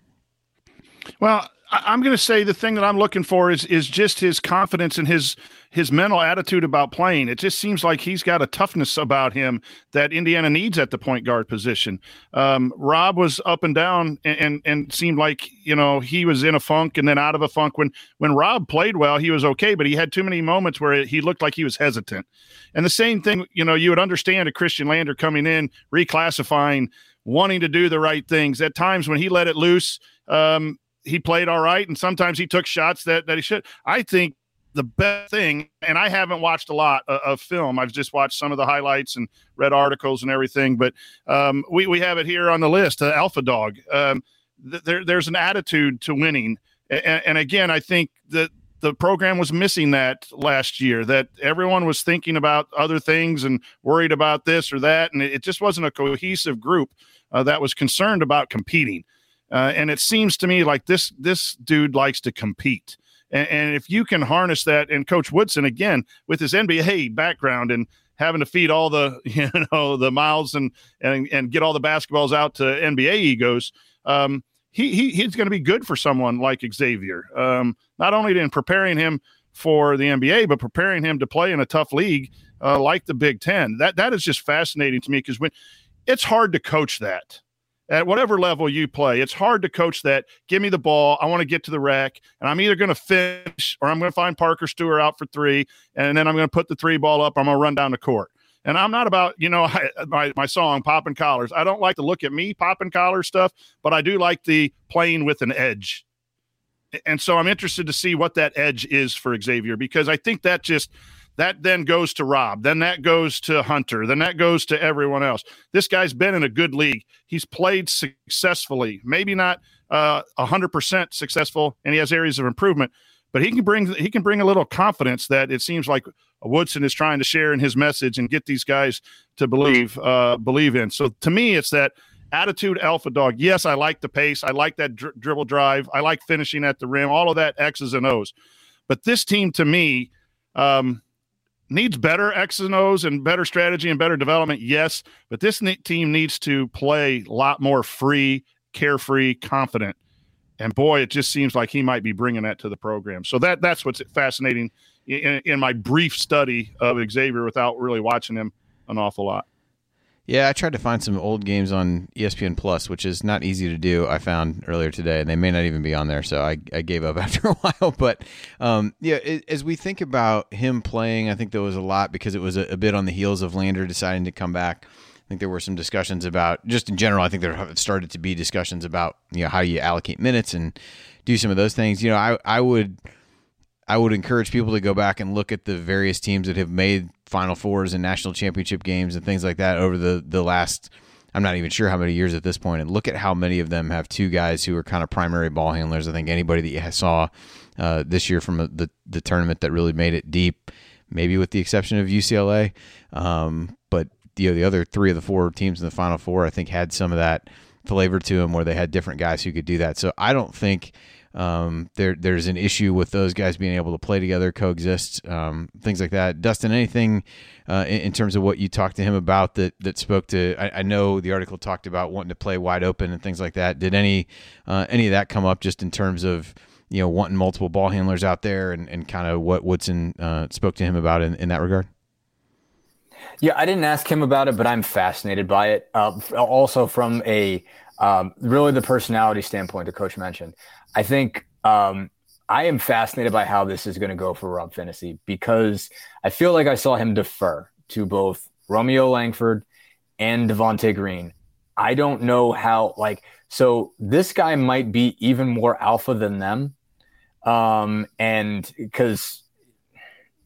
Well, I'm going to say the thing that I'm looking for is is just his confidence and his his mental attitude about playing. It just seems like he's got a toughness about him that Indiana needs at the point guard position. Um, Rob was up and down and, and, and seemed like you know he was in a funk and then out of a funk. When when Rob played well, he was okay, but he had too many moments where he looked like he was hesitant. And the same thing, you know, you would understand a Khristian Lander coming in, reclassifying, wanting to do the right things. At times when he let it loose. Um, he played all right, and sometimes he took shots that that he should. I think the best thing, and I haven't watched a lot of, of, film. I've just watched some of the highlights and read articles and everything. But um, we we have it here on the list. Uh, Alpha Dog. Um, th- there there's an attitude to winning, and, and again, I think that the program was missing that last year. That everyone was thinking about other things and worried about this or that, and it, it just wasn't a cohesive group uh, that was concerned about competing. Uh, and it seems to me like this this dude likes to compete. And, and, if you can harness that, and Coach Woodson again with his NBA background and having to feed all the [laughs] you know the miles and and and get all the basketballs out to NBA egos, um, he, he he's going to be good for someone like Xavier. Um, not only in preparing him for the NBA, but preparing him to play in a tough league uh, like the Big Ten. That that is just fascinating to me because when it's hard to coach that at whatever level you play, it's hard to coach that. Give me the ball. I want to get to the rack, and I'm either going to finish or I'm going to find Parker Stewart out for three, and then I'm going to put the three ball up. I'm going to run down the court. And I'm not about, you know, [laughs] I, my, my song, Popping Collars. I don't like to look at me popping collar stuff, but I do like the playing with an edge. And so I'm interested to see what that edge is for Xavier because I think that just – that then goes to Rob. Then that goes to Hunter. Then that goes to everyone else. This guy's been in a good league. He's played successfully, maybe not uh, hundred percent successful, and he has areas of improvement. But he can bring he can bring a little confidence that it seems like Woodson is trying to share in his message and get these guys to believe uh, believe in. So to me, it's that attitude alpha dog. Yes, I like the pace. I like that dri- dribble drive. I like finishing at the rim. All of that X's and O's. But this team, to me, um, needs better X's and O's and better strategy and better development, yes, but this team needs to play a lot more free, carefree, confident. And boy, it just seems like he might be bringing that to the program. So that that's what's fascinating in, in my brief study of Xavier without really watching him an awful lot. Yeah, I tried to find some old games on ESPN Plus, which is not easy to do. I found earlier today, and they may not even be on there, so I, I gave up [laughs] after a while. But um, yeah, it, as we think about him playing, I think there was a lot because it was a, a, bit on the heels of Lander deciding to come back. I think there were some discussions about just in general. I think there started to be discussions about you know how you allocate minutes and do some of those things. You know, I I would I would encourage people to go back and look at the various teams that have made Final Fours and national championship games and things like that over the the last. I'm not even sure how many years at this point, and look at how many of them have two guys who are kind of primary ball handlers. I think anybody that you saw uh, this year from the the tournament that really made it deep, maybe with the exception of UCLA, um, but you know the other three of the four teams in the Final Four, I think, had some of that flavor to them where they had different guys who could do that. So I don't think um, there there's an issue with those guys being able to play together, coexist, um, things like that. Dustin, anything uh, in, in, terms of what you talked to him about that that spoke to? I, I, know the article talked about wanting to play wide open and things like that. Did any uh, any of that come up just in terms of you know wanting multiple ball handlers out there and, and kind of what Woodson uh, spoke to him about in, in that regard? Yeah, I didn't ask him about it, but I'm fascinated by it. Uh, also, from a um, really the personality standpoint the coach mentioned, I think um, I am fascinated by how this is going to go for Rob Phinisee because I feel like I saw him defer to both Romeo Langford and Devonte Green. I don't know how, like, so this guy might be even more alpha than them. Um, and because,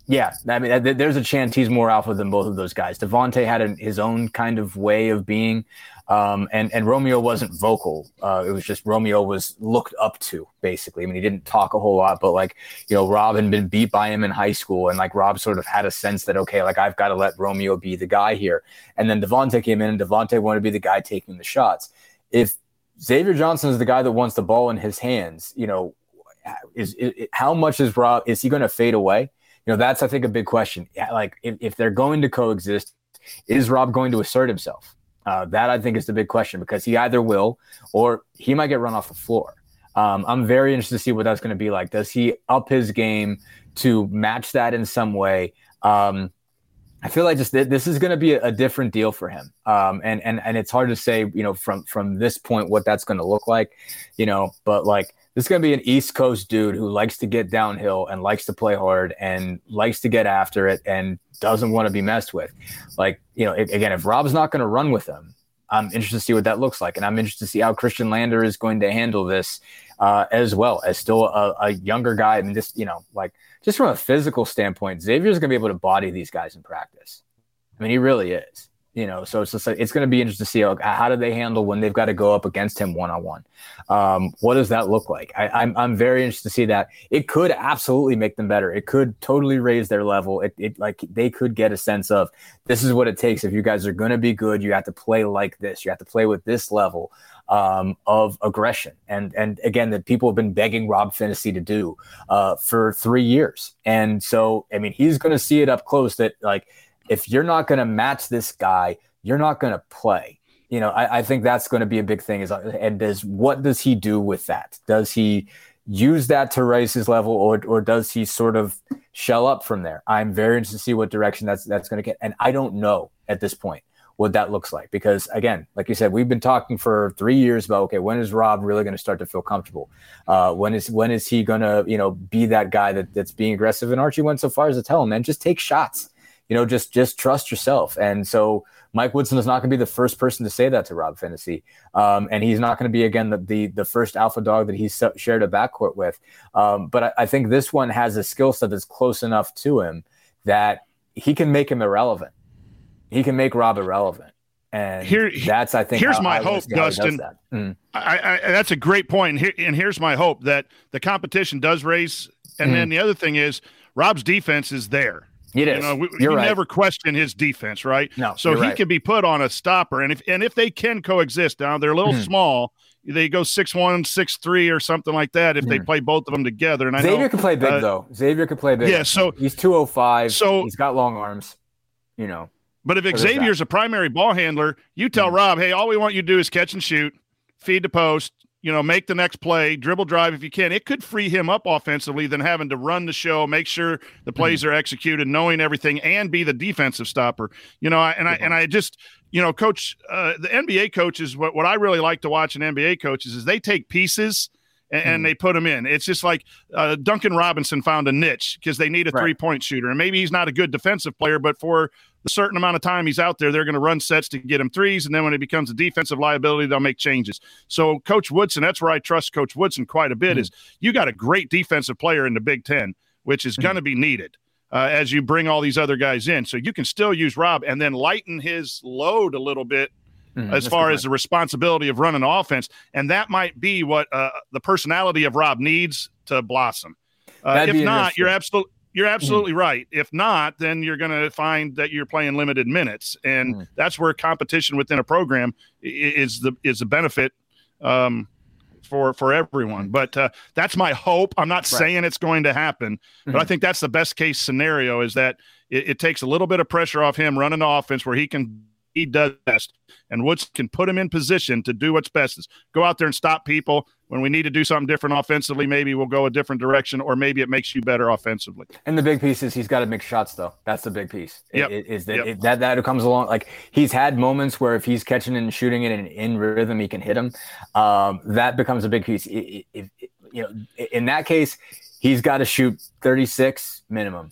yeah, I mean, there's a chance he's more alpha than both of those guys. Devonte had a, his own kind of way of being. Um, and and Romeo wasn't vocal. Uh, it was just Romeo was looked up to basically. I mean, he didn't talk a whole lot, but like you know, Rob had been beat by him in high school, and like Rob sort of had a sense that okay, like I've got to let Romeo be the guy here. And then Devonte came in, and Devonte wanted to be the guy taking the shots. If Xavier Johnson is the guy that wants the ball in his hands, you know, is, is how much is Rob? Is he going to fade away? You know, that's I think a big question. Like if, if they're going to coexist, is Rob going to assert himself? Uh, that I think is the big question because he either will or he might get run off the floor. Um, I'm very interested to see what that's going to be like. Does he up his game to match that in some way? Um, I feel like just th- this is going to be a, a, different deal for him, um, and and and it's hard to say, you know, from from this point what that's going to look like, you know. But like this is going to be an East Coast dude who likes to get downhill and likes to play hard and likes to get after it and doesn't want to be messed with. Like, you know, if, again, if Rob's not going to run with him, I'm interested to see what that looks like. And I'm interested to see how Khristian Lander is going to handle this uh, as well as still a, a, younger guy. I mean, just, you know, like just from a physical standpoint, Xavier's going to be able to body these guys in practice. I mean, he really is you know so it's just like it's going to be interesting to see how, how do they handle when they've got to go up against him one-on-one. Um, what does that look like? I, am I'm, I'm very interested to see that. It could absolutely make them better. It could totally raise their level. It, it like they could get a sense of this is what it takes. If you guys are going to be good you have to play like this. You have to play with this level um, of aggression. And and again that people have been begging Rob Phinisee to do uh, for three years. And so I mean he's going to see it up close that like if you're not going to match this guy, you're not going to play. You know, I, I think that's going to be a big thing. Is and does what does he do with that? Does he use that to raise his level, or or does he sort of shell up from there? I'm very interested to see what direction that's that's going to get, and I don't know at this point what that looks like because again, like you said, we've been talking for three years about okay, when is Rob really going to start to feel comfortable? Uh, when is when is he going to you know be that guy that, that's being aggressive? And Archie went so far as to tell him, man, just take shots you know, just just trust yourself. And so Mike Woodson is not going to be the first person to say that to Rob Phinisee, um, and he's not going to be again the, the, the first alpha dog that he's shared a backcourt with. Um, but I, I, think this one has a skill set that's close enough to him that he can make him irrelevant. He can make Rob irrelevant. And Here, that's I think. Here's my hope, Dustin. That. Mm. I, I, that's a great point. And, here, and here's my hope that the competition does race. And mm. then the other thing is Rob's defense is there. It is. You know, we, you right. never question his defense, right? No. So he right. can be put on a stopper, and if and if they can coexist, now they're a little mm-hmm. small. They go six one, six three, or something like that. If mm-hmm. they play both of them together, and I Xavier know, can play big uh, though. Xavier can play big. Yeah. So he's two oh five. So he's got long arms. You know. But if Xavier's a primary ball handler, you tell mm-hmm. Rob, hey, all we want you to do is catch and shoot, feed the post, you know, make the next play, dribble drive if you can. It could free him up offensively than having to run the show, make sure the plays mm-hmm. are executed, knowing everything, and be the defensive stopper. You know, and I and I just you know, coach uh, the NBA coaches. What what I really like to watch in NBA coaches is they take pieces and, and, they put him in. It's just like uh, Duncan Robinson found a niche because they need a right. three point shooter, and maybe he's not a good defensive player, but for the certain amount of time he's out there, they're going to run sets to get him threes, and then when it becomes a defensive liability, they'll make changes. So, Coach Woodson, that's where I trust Coach Woodson quite a bit. Mm-hmm. Is you got a great defensive player in the Big Ten, which is mm-hmm. going to be needed. Uh, as you bring all these other guys in. So you can still use Rob and then lighten his load a little bit mm, as far as the responsibility of running offense. And that might be what uh, the personality of Rob needs to blossom. Uh, if not, you're absolutely. You're mm. absolutely mm. right. If not, then you're going to find that you're playing limited minutes, and mm. that's where competition within a program is the is a benefit. Um, for for everyone. But uh, that's my hope. I'm not right. saying it's going to happen, but mm-hmm. I think that's the best case scenario. Is that it, it takes a little bit of pressure off him running the offense where he can he does best. And Woods can put him in position to do what's best is go out there and stop people. When we need to do something different offensively, maybe we'll go a different direction, or maybe it makes you better offensively. And the big piece is he's got to make shots, though. That's the big piece. Yep. Is that yep. it, that that comes along? Like he's had moments where if he's catching and shooting it in, in rhythm, he can hit him. Um, that becomes a big piece. If, if, you know, in that case, he's got to shoot 36 minimum.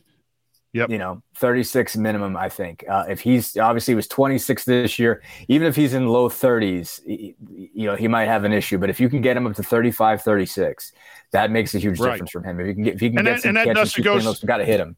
Yep. You know, 36 minimum, I think. Uh, if he's obviously he was 26 this year, even if he's in low 30s, you know, he might have an issue. But if you can get him up to 35, 36, that makes a huge right. difference from him. If you can get, if he can and get that, some and catches, that goes, got to hit him.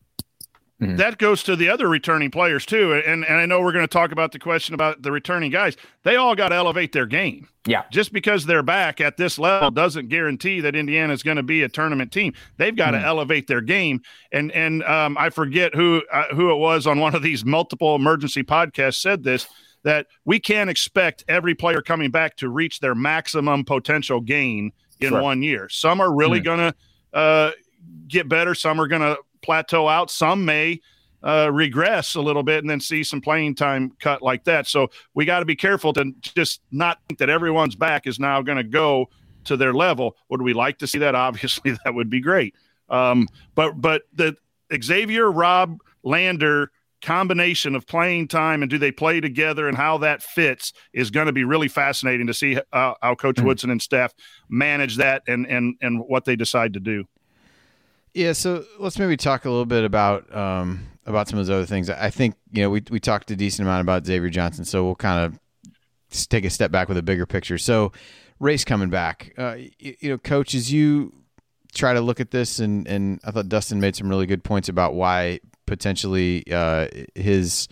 Mm-hmm. That goes to the other returning players too, and and I know we're going to talk about the question about the returning guys. They all got to elevate their game. Yeah, just because they're back at this level doesn't guarantee that Indiana is going to be a tournament team. They've got mm-hmm. to elevate their game. And and um, I forget who uh, who it was on one of these multiple emergency podcasts said this that we can't expect every player coming back to reach their maximum potential gain in sure. one year. Some are really mm-hmm. going to uh, get better. Some are going to plateau out. Some may uh, regress a little bit and then see some playing time cut like that. So we got to be careful to just not think that everyone's back is now going to go to their level. Would we like to see that? [laughs] Obviously, that would be great. Um, but but the Xavier Rob Lander combination of playing time and do they play together and how that fits is going to be really fascinating to see uh, how Coach mm-hmm. Woodson and staff manage that and and and what they decide to do. Yeah, so let's maybe talk a little bit about um, about some of those other things. I think you know we we talked a decent amount about Xavier Johnson, so we'll kind of take a step back with a bigger picture. So, race coming back, uh, you, you, know, coach, as you try to look at this, and and I thought Dustin made some really good points about why potentially uh, his.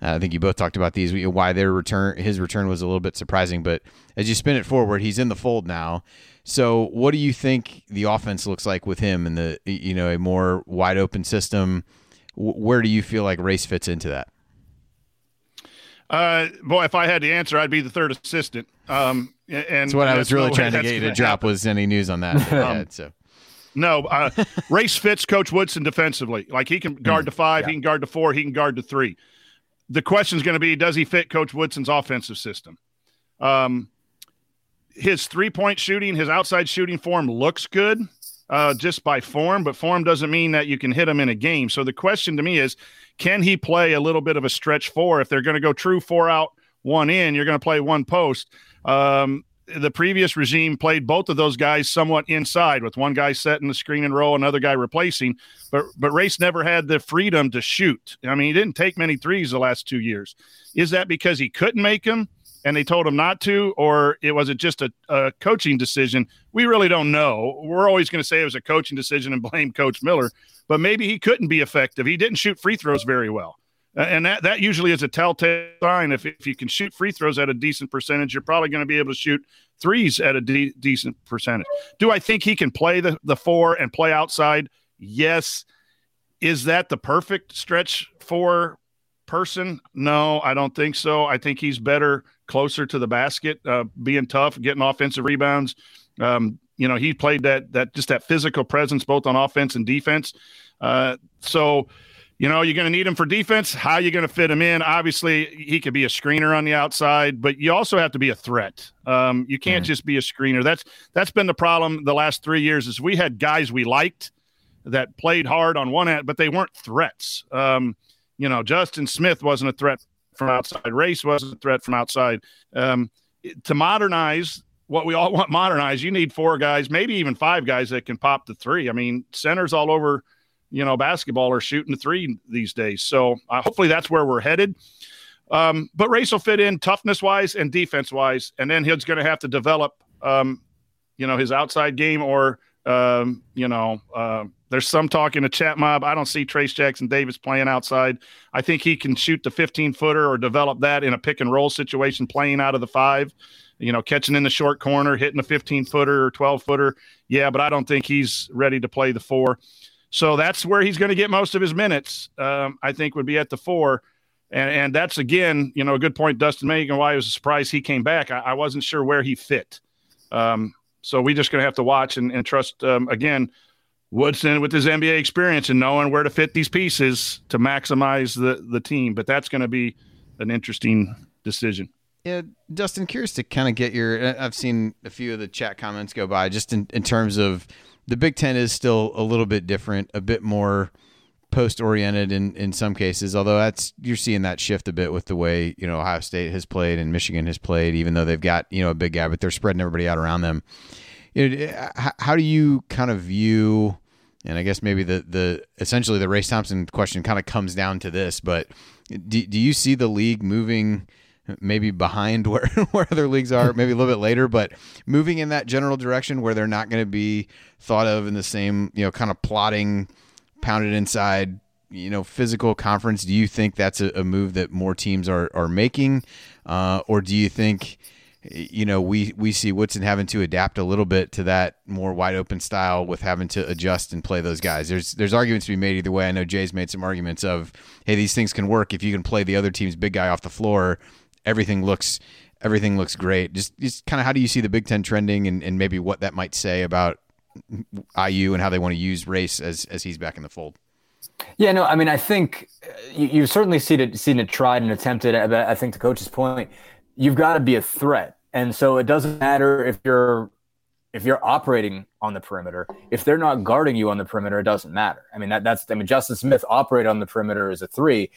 I think you both talked about these. Why their return, his return was a little bit surprising, but as you spin it forward, he's in the fold now. So, what do you think the offense looks like with him in the you know a more wide open system? Where do you feel like race fits into that? Uh, boy, if I had the answer, I'd be the third assistant. Um, and that's what I was really trying to get you to drop was any news on that. [laughs] um, so. No, uh, race fits Coach Woodson defensively. Like he can guard the five, yeah. he can guard the four, he can guard the three. The question is going to be, does he fit Coach Woodson's offensive system? Um, his three point shooting, his outside shooting form looks good uh, just by form, but form doesn't mean that you can hit him in a game. So the question to me is, can he play a little bit of a stretch four? If they're going to go true four out, one in, you're going to play one post. Um, the previous regime played both of those guys somewhat inside, with one guy setting the screen and roll, another guy replacing. But but Race never had the freedom to shoot. I mean, he didn't take many threes the last two years. Is that because he couldn't make them? And they told him not to, or it was it just a, a coaching decision? We really don't know. We're always going to say it was a coaching decision and [laughs] blame Coach Miller, but maybe he couldn't be effective. He didn't shoot free throws very well. And that, that usually is a telltale sign. If, if you can shoot free throws at a decent percentage, you're probably going to be able to shoot threes at a de- decent percentage. Do I think he can play the, the four and play outside? Yes. Is that the perfect stretch four person? No, I don't think so. I think he's better closer to the basket, uh, being tough, getting offensive rebounds. Um, you know, he played that that just that physical presence both on offense and defense. Uh, so, you know, you're going to need him for defense. How are you going to fit him in? Obviously, he could be a screener on the outside, but you also have to be a threat. Um, you can't mm-hmm. just be a screener. That's that's been the problem the last three years. Is we had guys we liked that played hard on one end, but they weren't threats. Um, you know, Justin Smith wasn't a threat from outside. Race wasn't a threat from outside. Um, to modernize what we all [laughs] want modernized, you need four guys, maybe even five guys that can pop the three. I mean, centers all over, you know, basketball are shooting the three these days. So uh, hopefully that's where we're headed. Um, but Race will fit in toughness wise and defense wise, and then he's going to have to develop, um, you know, his outside game or, um, you know, uh, there's some talk in the chat mob. I don't see Trayce Jackson Davis playing outside. I think he can shoot the 15 footer or develop that in a pick and roll situation, playing out of the five, you know, catching in the short corner, hitting a 15 footer or 12 footer. Yeah, but I don't think he's ready to play the four. So that's where he's going to get most of his minutes. Um, I think would be at the four. And, and that's again, you know, a good point Dustin made and why it was a surprise he came back. I, I wasn't sure where he fit. Um, So we just going to have to watch and, and trust um, again. Woodson with his NBA experience and knowing where to fit these pieces to maximize the the team, but that's going to be an interesting decision. Yeah, Dustin, curious to kind of get your. I've seen a few of the chat comments go by just in, in terms of the Big Ten is still a little bit different, a bit more post oriented in, in some cases, although that's you're seeing that shift a bit with the way, you know, Ohio State has played and Michigan has played, even though they've got, you know, a big guy, but they're spreading everybody out around them. You know, how do you kind of view and I guess maybe the the essentially the Race Thompson question kind of comes down to this, but do, do you see the league moving maybe behind [laughs] where where other leagues are, maybe a little bit later, but moving in that general direction where they're not going to be thought of in the same, you know, kind of plotting pounded inside, you know, physical conference. Do you think that's a, a move that more teams are are making, uh, or do you think? You know, we we see Woodson having to adapt a little bit to that more wide open style with having to adjust and play those guys. There's there's arguments to be made either way. I know Jay's made some arguments of, hey, these things can work if you can play the other team's big guy off the floor. Everything looks everything looks great. Just just kind of how do you see the Big Ten trending and, and maybe what that might say about IU and how they want to use race as as he's back in the fold. Yeah, no, I mean, I think uh, you, you've certainly seen it, seen it tried and attempted. But I think to Coach's point, you've got to be a threat, and so it doesn't matter if you're if you're operating on the perimeter. If they're not guarding you on the perimeter, it doesn't matter. I mean, that, that's I mean, Justin Smith operated on the perimeter as a three.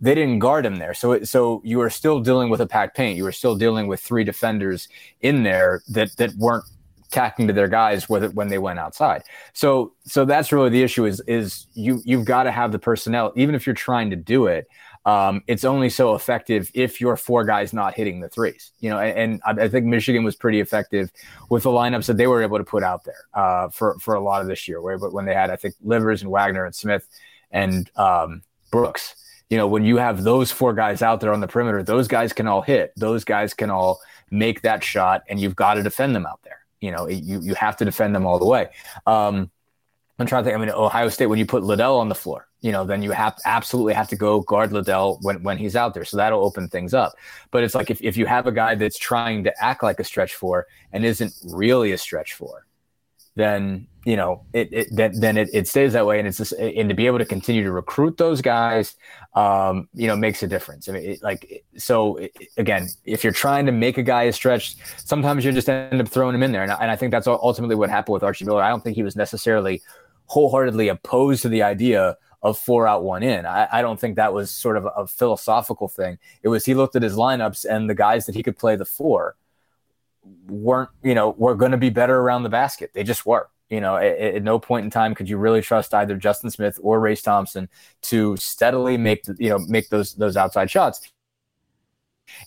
They didn't guard him there, so it, so you are still dealing with a packed paint. You were still dealing with three defenders in there that that weren't tacking to their guys with when they went outside. So so that's really the issue is is you you've got to have the personnel even if you're trying to do it. Um, it's only so effective if your four guys not hitting the threes, you know. And, and I, think Michigan was pretty effective with the lineups that they were able to put out there uh, for for a lot of this year. Where but when they had I think Livers and Wagner and Smith and um, Brooks, you know, when you have those four guys out there on the perimeter, those guys can all hit, those guys can all make that shot, and you've got to defend them out there. You know, you you have to defend them all the way. Um, I'm trying to think. I mean, Ohio State when you put Liddell on the floor, you know, then you have absolutely have to go guard Liddell when when he's out there. So that'll open things up. But it's like if if you have a guy that's trying to act like a stretch four and isn't really a stretch four, then you know it, it then, then it, it stays that way. And it's just and to be able to continue to recruit those guys um you know makes a difference. I mean it, like so again if you're trying to make a guy a stretch sometimes you just end up throwing him in there. And, and i think that's ultimately what happened with archie miller. I don't think he was necessarily wholeheartedly opposed to the idea of four out one in. I, I don't think that was sort of a, a philosophical thing. It was he looked at his lineups and the guys that he could play the four weren't you know were going to be better around the basket they just were you know, at, at, no point in time could you really trust either Justin Smith or Race Thompson to steadily make you know make those those outside shots.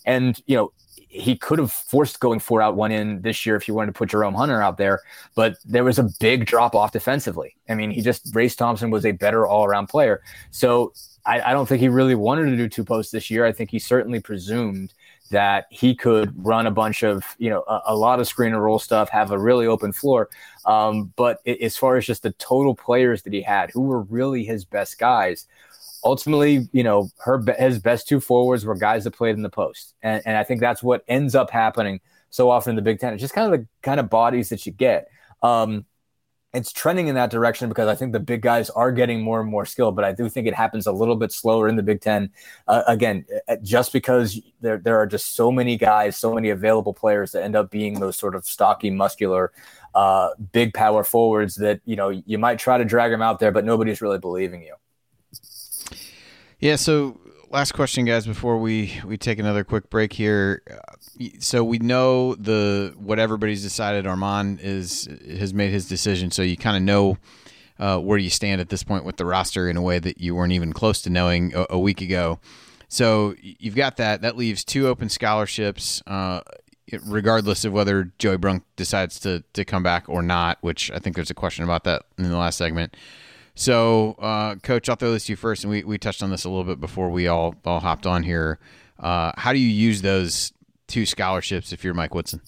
And you know, he could have forced going four out one in this year if you wanted to put Jerome Hunter out there, but there was a big drop off defensively. I mean, he just Race Thompson was a better all around player. So I, I, don't think he really wanted to do two posts this year. I think he certainly presumed that he could run a bunch of, you know, a, a lot of screen and roll stuff, have a really open floor. Um, but it, as far as just the total players that he had, who were really his best guys, ultimately, you know, her his best two forwards were guys that played in the post, and, and I think that's what ends up happening so often in the Big Ten. It's just kind of the kind of bodies that you get. Um, it's trending in that direction because I think the big guys are getting more and more skill, but I do think it happens a little bit slower in the Big Ten. Uh, again, uh, just because there there are just so many guys, so many available players that end up being those sort of stocky, muscular, uh, big power forwards that you know you might try to drag them out there, but nobody's really believing you. Yeah. So last question, guys, before we we take another quick break here. Uh, so we know the what everybody's decided. Armaan is has made his decision, so you kind of know uh, where you stand at this point with the roster in a way that you weren't even close to knowing a, a week ago. So you've got that. That leaves two open scholarships. Uh, regardless of whether Joey Brunk decides to to come back or not, which I think there's a question about that in the last segment. So, uh, Coach, I'll throw this to you first, and we, we touched on this a little bit before we all all hopped on here. Uh, how do you use those two scholarships if you're Mike Woodson?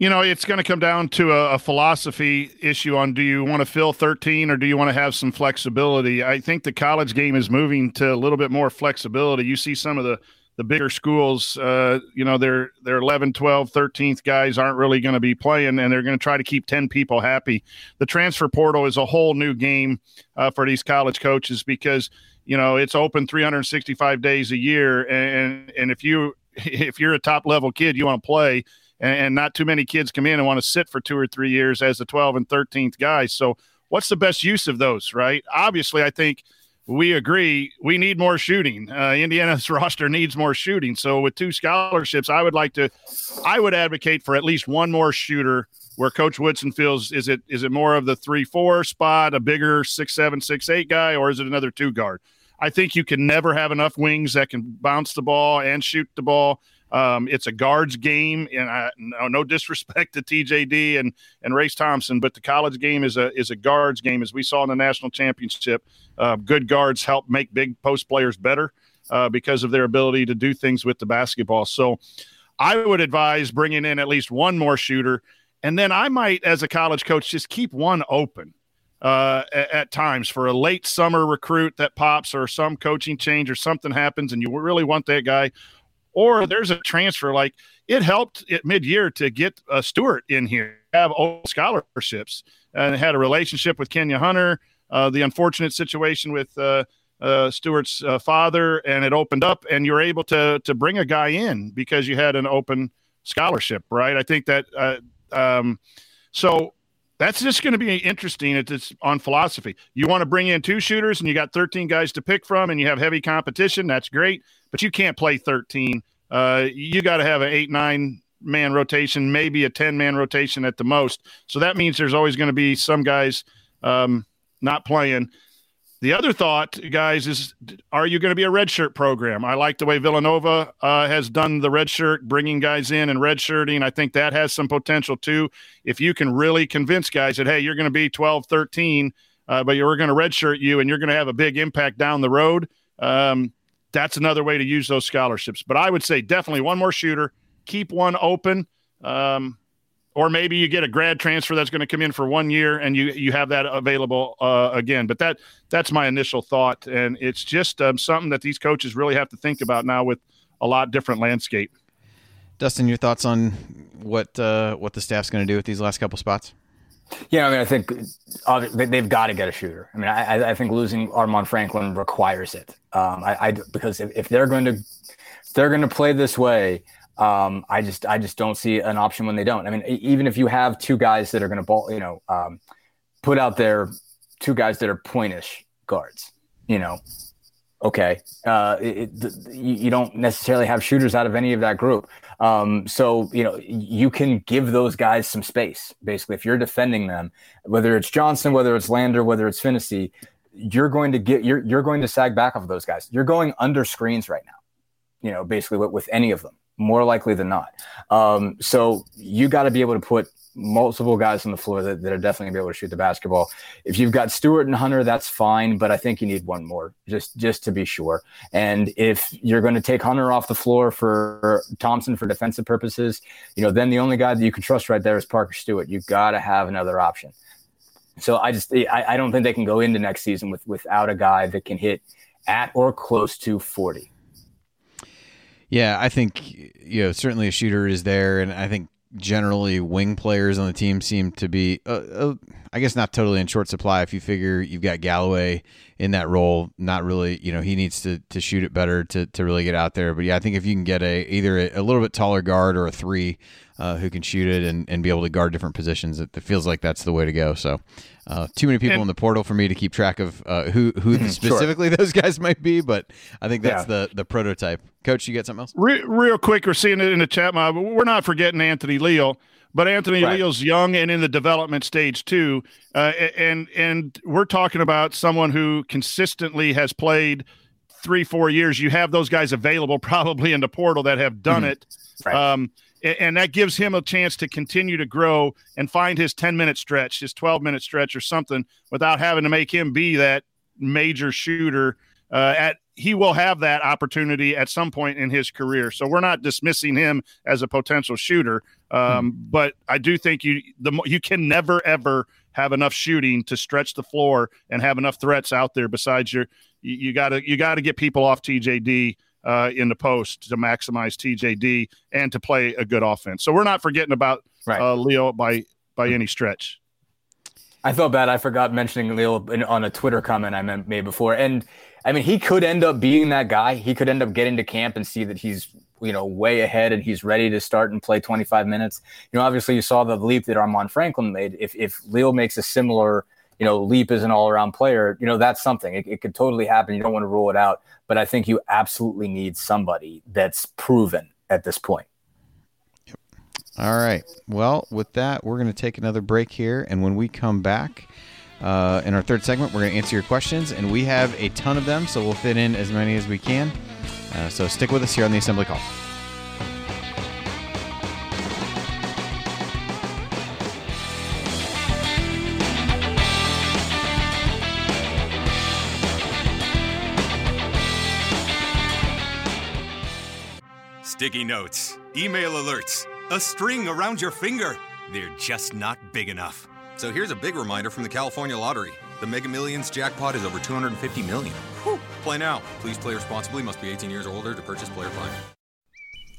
You know, it's going to come down to a, a, philosophy issue on do you want to fill 13 or do you want to have some flexibility? I think the college game is moving to a little bit more flexibility. You see some of the the bigger schools, uh, you know, their their 11, 12, 13th guys aren't really going to be playing, and they're going to try to keep 10 people happy. The transfer portal is a whole new game uh, for these college coaches because you know it's open 365 days a year, and and if you [laughs] if you're a top level kid, you want to play, and, not too many kids come in and want to sit for two or three years as the 12 and 13th guy. So, what's the best use of those? Right? Obviously, I think we agree we need more shooting. Uh, Indiana's [laughs] roster needs more shooting. So with two scholarships, I would like to, I would advocate for at least one more shooter. Where Coach Woodson feels is it is it more of the three four spot, a bigger six seven six eight guy, or is it another two guard? I think you can never have enough wings that can bounce the ball and shoot the ball. Um, it's a guards game, and I, no, no, disrespect to TJD and and Race Thompson, but the college game is a is a guards game, as we saw in the national championship. Uh, good guards help make big post players better uh, because of their ability to do things with the basketball. So, I would advise bringing in at least one more shooter, and then I might, as a college coach, just keep one open. Uh, at, at, times for a late summer recruit that pops or some coaching change or something happens and you really want that guy or there's a transfer like it helped at mid-year to get a Stewart in here, have old scholarships, and had a relationship with Kenya Hunter. Uh, the unfortunate situation with uh, uh, Stewart's uh, father, and it opened up, and you're able to to bring a guy in because you had an open scholarship, right? I think that uh, um, so that's just going to be interesting. It's on philosophy. You want to bring in two shooters and you got 13 guys to pick from and you have heavy competition. That's great, but you can't play 13. Uh, you got to have an eight, nine man rotation, maybe a 10 man rotation at the most. So that means there's always going to be some guys um, not playing. The other thought, guys, is are you going to be a redshirt program? I like the way Villanova uh, has done the redshirt, bringing guys in and redshirting. I think that has some potential too. If you can really convince guys that, hey, you're going to be 12, 13, uh, but you're going to redshirt you and you're going to have a big impact down the road, um, that's another way to use those scholarships. But I would say definitely one more shooter, keep one open. Um, or maybe you get a grad transfer that's going to come in for one year and you you have that available uh, again. But that that's my initial thought, and it's just um, something that these coaches really have to think about now with a lot different landscape. Dustin, your thoughts on what uh, what the staff's going to do with these last couple spots? Yeah, I mean, I think they've got to get a shooter. I mean, I, I think losing Armaan Franklin requires it. Um, I, I, because if, if they're going to if they're going to play this way, um, I just I just don't see an option when they don't. I mean, even if you have two guys that are going to ball, you know, um, put out there two guys that are pointish guards, you know, okay, uh, it, it, you don't necessarily have shooters out of any of that group. Um, so you know you can give those guys some space. Basically, if you're defending them, whether it's Johnson, whether it's Lander, whether it's Phinisee, you're going to get you're you're going to sag back off of those guys. You're going under screens right now. You know, basically with, with any of them more likely than not. Um, so you got to be able to put multiple guys on the floor that, that are definitely gonna be able to shoot the basketball. If you've got Stewart and Hunter, that's fine, but I think you need one more just just to be sure. And if you're going to take Hunter off the floor for Thompson for defensive purposes, you know, then the only guy that you can trust right there is Parker Stewart. You got to have another option. So I just I, I don't think they can go into next season with without a guy that can hit at or close to 40. Yeah, I think you know certainly a shooter is there, and I think generally wing players on the team seem to be, uh, uh, I guess, not totally in short supply. If you figure you've got Galloway in that role, not really, you know, he needs to, to shoot it better to, to really get out there. But yeah, I think if you can get a either a, a little bit taller guard or a three uh, who can shoot it and, and be able to guard different positions, it, it feels like that's the way to go. So uh, too many people and, in the portal for me to keep track of uh, who who [clears throat] specifically sure. [laughs] those guys might be, but I think that's yeah. the the prototype. Coach, you got something else? Re- real quick, we're seeing it in the chat mob. We're not forgetting Anthony Leal, but Anthony right. Leal's young and in the development stage too, uh, and and we're talking about someone who consistently has played three four years. You have those guys available [laughs] probably in the portal that have done mm-hmm. it. Right. Um, and that gives him a chance to continue to grow and find his 10 minute stretch, his 12 minute stretch or something without having to make him be that major shooter uh, at he will have that opportunity at some point in his career. So we're not dismissing him as a potential shooter, um, hmm. but I do think you the you can never ever have enough shooting to stretch the floor and have enough threats out there. Besides your, you got to you got to get people off TJD uh, in the post to maximize TJD and to play a good offense. So we're not forgetting about right. uh, Leal by by any stretch. I felt bad. I forgot mentioning Leal on a Twitter comment I made before, and I mean he could end up being that guy. He could end up getting to camp and see that he's you know way ahead and he's ready to start and play 25 minutes. You know, obviously you saw the leap that Armaan Franklin made. If if Leal makes a similar you know, leap as an all around player, you know, that's something. It, it could totally happen. You don't want to rule it out. But I think you absolutely need somebody that's proven at this point. Yep. All right. Well, with that, we're going to take another break here. And when we come back, uh, in our third segment, we're going to answer your questions, and we have a ton of them, so we'll fit in as many as we can. Uh, so stick with us here on the Assembly Call. Sticky notes, email alerts, a string around your finger. They're just not big enough. So here's a big reminder from the California Lottery. The Mega Millions jackpot is over 250 million. Whew. Play now. Please play responsibly. Must be 18 years or older to purchase player fine.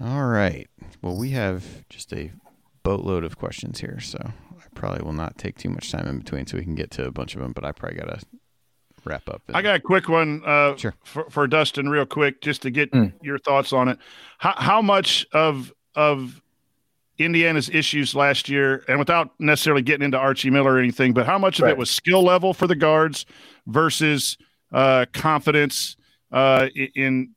All right. Well, we have just a boatload of questions here, so I probably will not take too much time in between so we can get to a bunch of them, but I probably got to wrap up. I got a quick one uh, sure. for, for Dustin, real quick, just to get mm. your thoughts on it. How, how much of of Indiana's issues last year, and without necessarily getting into Archie Miller or anything, but how much of right. it was skill level for the guards versus uh, confidence uh, in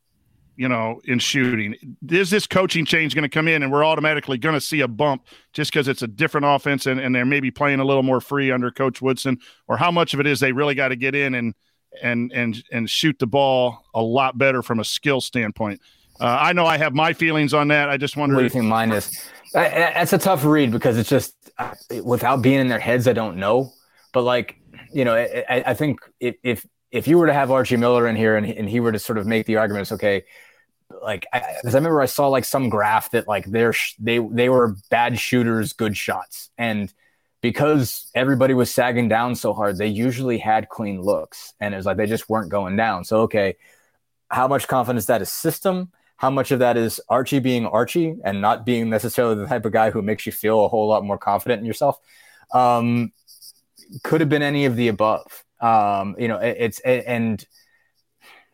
you know, in shooting. Is this coaching change going to come in and we're automatically going to see a bump just because it's a different offense and, and they're maybe playing a little more free under Coach Woodson? Or how much of it is they really got to get in and and and and shoot the ball a lot better from a skill standpoint? Uh, I know I have my feelings on that. I just wonder. What do you think mine is? That's a tough read because it's just without being in their heads, I don't know. But like, you know, I, I think if, if if you were to have Archie Miller in here and, and he were to sort of make the arguments, okay, like because I, I, remember I saw like some graph that like they're they they were bad shooters, good shots, and because everybody was sagging down so hard, they usually had clean looks, and it was like they just weren't going down. So okay, how much confidence that is system? How much of that is Archie being Archie and not being necessarily the type of guy who makes you feel a whole lot more confident in yourself? Um, could have been any of the above. Um, you know, it, it's and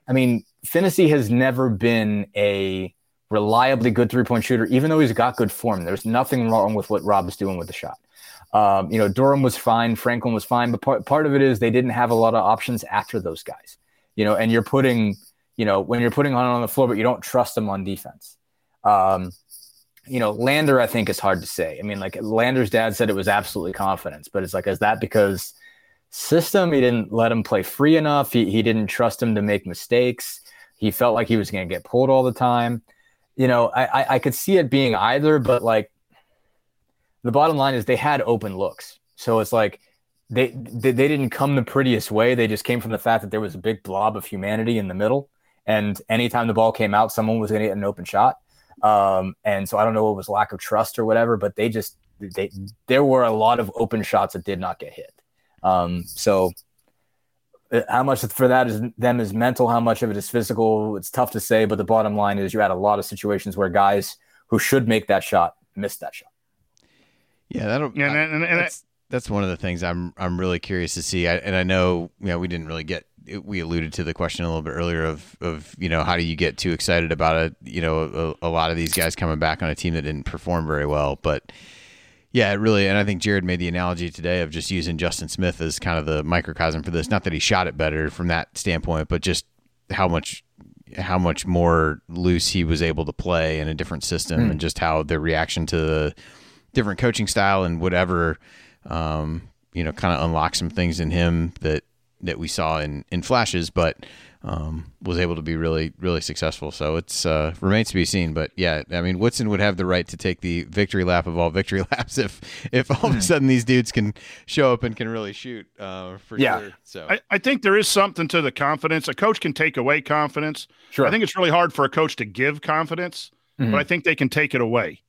I mean Phinisee has never been a reliably good three point shooter, even though he's got good form. There's nothing wrong with what Rob is doing with the shot. Um, you know, Durham was fine, Franklin was fine, but part, part of it is they didn't have a lot of options after those guys, you know, and you're putting, you know, when you're putting on on the floor, but you don't trust them on defense. Um, you know, Lander, I think is hard to say. I mean, like Lander's dad said it was absolutely confidence, but it's like, is that because system? He didn't let him play free enough. He, he didn't trust him to make mistakes. He felt like he was going to get pulled all the time. You know, I, I, I could see it being either, but like the bottom line is they had open looks. So it's like they, they they didn't come the prettiest way. They just came from the fact that there was a big blob of humanity in the middle, and anytime the ball came out, someone was going to get an open shot. Um, and so I don't know what was lack of trust or whatever, but they just they there were a lot of open shots that did not get hit. Um, so how much for that is them is mental, how much of it is physical. It's tough to say, but the bottom line is you had a lot of situations where guys who should make that shot missed that shot. Yeah, that'll. Yeah, and, and, and that's, that's one of the things I'm I'm really curious to see. I, and I know you know we didn't really get we alluded to the question a little bit earlier of of you know how do you get too excited about it? You know, a, a lot of these guys coming back on a team that didn't perform very well, but yeah, it really, and I think Jared made the analogy today of just using Justin Smith as kind of the microcosm for this. Not that he shot it better from that standpoint, but just how much how much more loose he was able to play in a different system, mm. and just how the reaction to the different coaching style and whatever, um, you know, kind of unlock some things in him that that we saw in in flashes, but um, was able to be really really successful. So it's uh, remains to be seen. But yeah, I mean Woodson would have the right to take the victory lap of all victory [laughs] laps if if all of a Hmm. sudden these dudes can show up and can really shoot uh, for Yeah. sure. So I, I think there is something to the confidence. A coach can take away confidence. Sure. I think it's really hard for a coach to give confidence, Mhm. but I think they can take it away.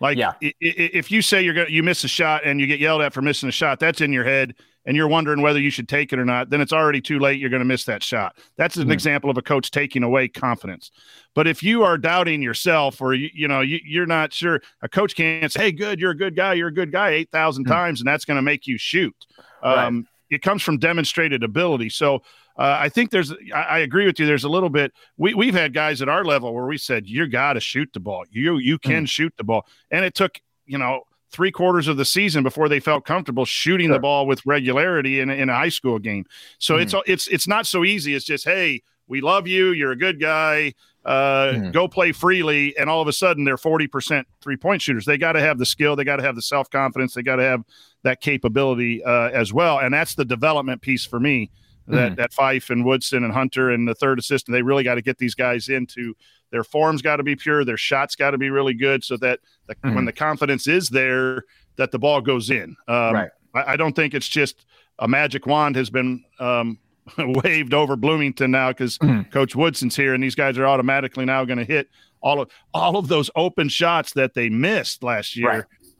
Like Yeah. i- i- if you say you're gonna you miss a shot and you get yelled at for missing a shot, that's in your head, and you're wondering whether you should take it or not. Then it's already too late. You're going to miss that shot. That's an Mhm. example of a coach taking away confidence. But if you are doubting yourself, or you, you know you, you're not sure, a coach can't say, "Hey, good, you're a good guy. You're a good guy," eight thousand Mhm. times, and that's going to make you shoot. Right. Um, It comes from demonstrated ability. So uh, I think there's, I, I agree with you. There's a little bit. We we've had guys at our level where we said, "You got to shoot the ball. You you can shoot the ball," and it took you know three quarters of the season before they felt comfortable shooting the ball with regularity in, a- in a high school game. So Mhm. it's it's it's not so easy. It's just, hey, we love you. You're a good guy. Uh, Mhm. Go play freely, and all of a sudden they're forty percent three point shooters. They got to have the skill. They got to have the self confidence. They got to have that capability uh, as well. And that's the development piece for me. That Mhm. that Fife and Woodson and Hunter and the third assistant, they really got to get these guys into their form's got to be pure. Their shots got to be really good, so that the, when Mhm. the confidence is there, that the ball goes in. Um, Right. I, I don't think it's just a magic wand has been um, [laughs] waved over Bloomington now because Mhm. Coach Woodson's here, and these guys are automatically now going to hit all of all of those open shots that they missed last year.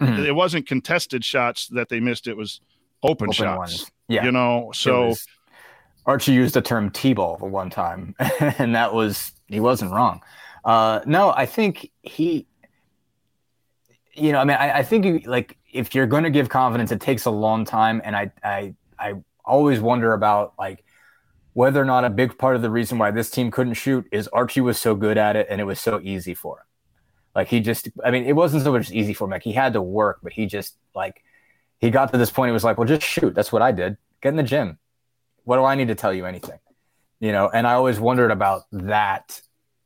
Right. Mhm. It wasn't contested shots that they missed; it was open, Open shots. ones. Yeah. you know. So Archie used the term T-ball the one time, [laughs] and that was he wasn't wrong. Uh, no, I think he, you know, I mean, I, I think you, like if you're going to give confidence, it takes a long time, and I, I, I always wonder about like whether or not a big part of the reason why this team couldn't shoot is Archie was so good at it and it was so easy for him. Like he just, I mean, it wasn't so much easy for him. Like he had to work, but he just like he got to this point. He was like, "Well, just shoot. That's what I did. Get in the gym. What do I need to tell you anything?" You know. And I always wondered about that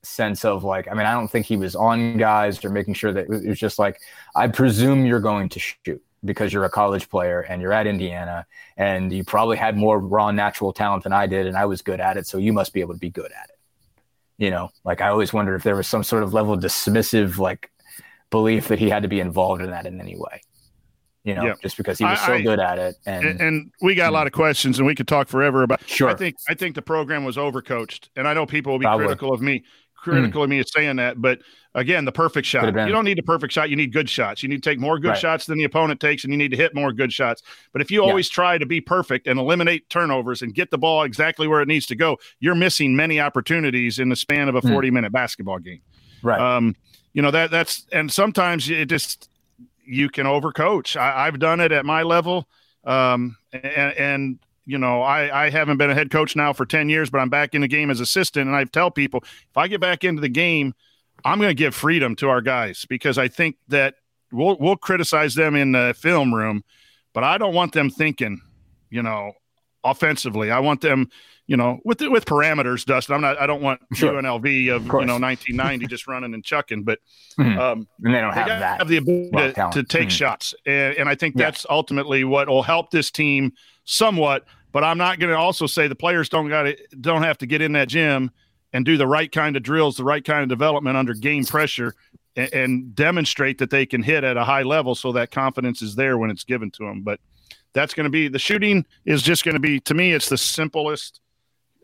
sense of like, I mean, I don't think he was on guys or making sure that it was just like, I presume you're going to shoot because you're a college player and you're at Indiana and you probably had more raw natural talent than I did and I was good at it, so you must be able to be good at it. You know, like I always wondered if there was some sort of level of dismissive like belief that he had to be involved in that in any way. You know, Yeah. just because he was I- so good at it and, and, and we got a lot of questions, and we could talk forever about. Sure. I think I think the program was overcoached, and I know people will be Probably. critical of me, critical of me saying that. But again, the perfect shot. You don't need a perfect shot. You need good shots. You need to take more good Right. shots than the opponent takes, and you need to hit more good shots. But if you Yeah. always try to be perfect and eliminate turnovers and get the ball exactly where it needs to go, you're missing many opportunities in the span of a Hmm. 40 minute basketball game. right. Um, you know that that's and sometimes it just you can overcoach. I, I've done it at my level, um, and, and you know I, I haven't been a head coach now for ten years, but I'm back in the game as assistant, and I tell people if I get back into the game, I'm going to give freedom to our guys because I think that we'll we'll criticize them in the film room, but I don't want them thinking, you know, offensively. I want them, you know, with with parameters. Dustin, I'm not. I don't want Sure. UNLV of, course. you know 1990 just running and chucking, but Mhm. um, and they don't they have that. have the ability raw to, to take Mhm. shots, and, and I think Yeah. that's ultimately what will help this team somewhat. But I'm not going to also say the players don't got don't have to get in that gym and do the right kind of drills, the right kind of development under game pressure, and, and demonstrate that they can hit at a high level, so that confidence is there when it's given to them. But that's going to be the shooting is just going to be to me. It's the simplest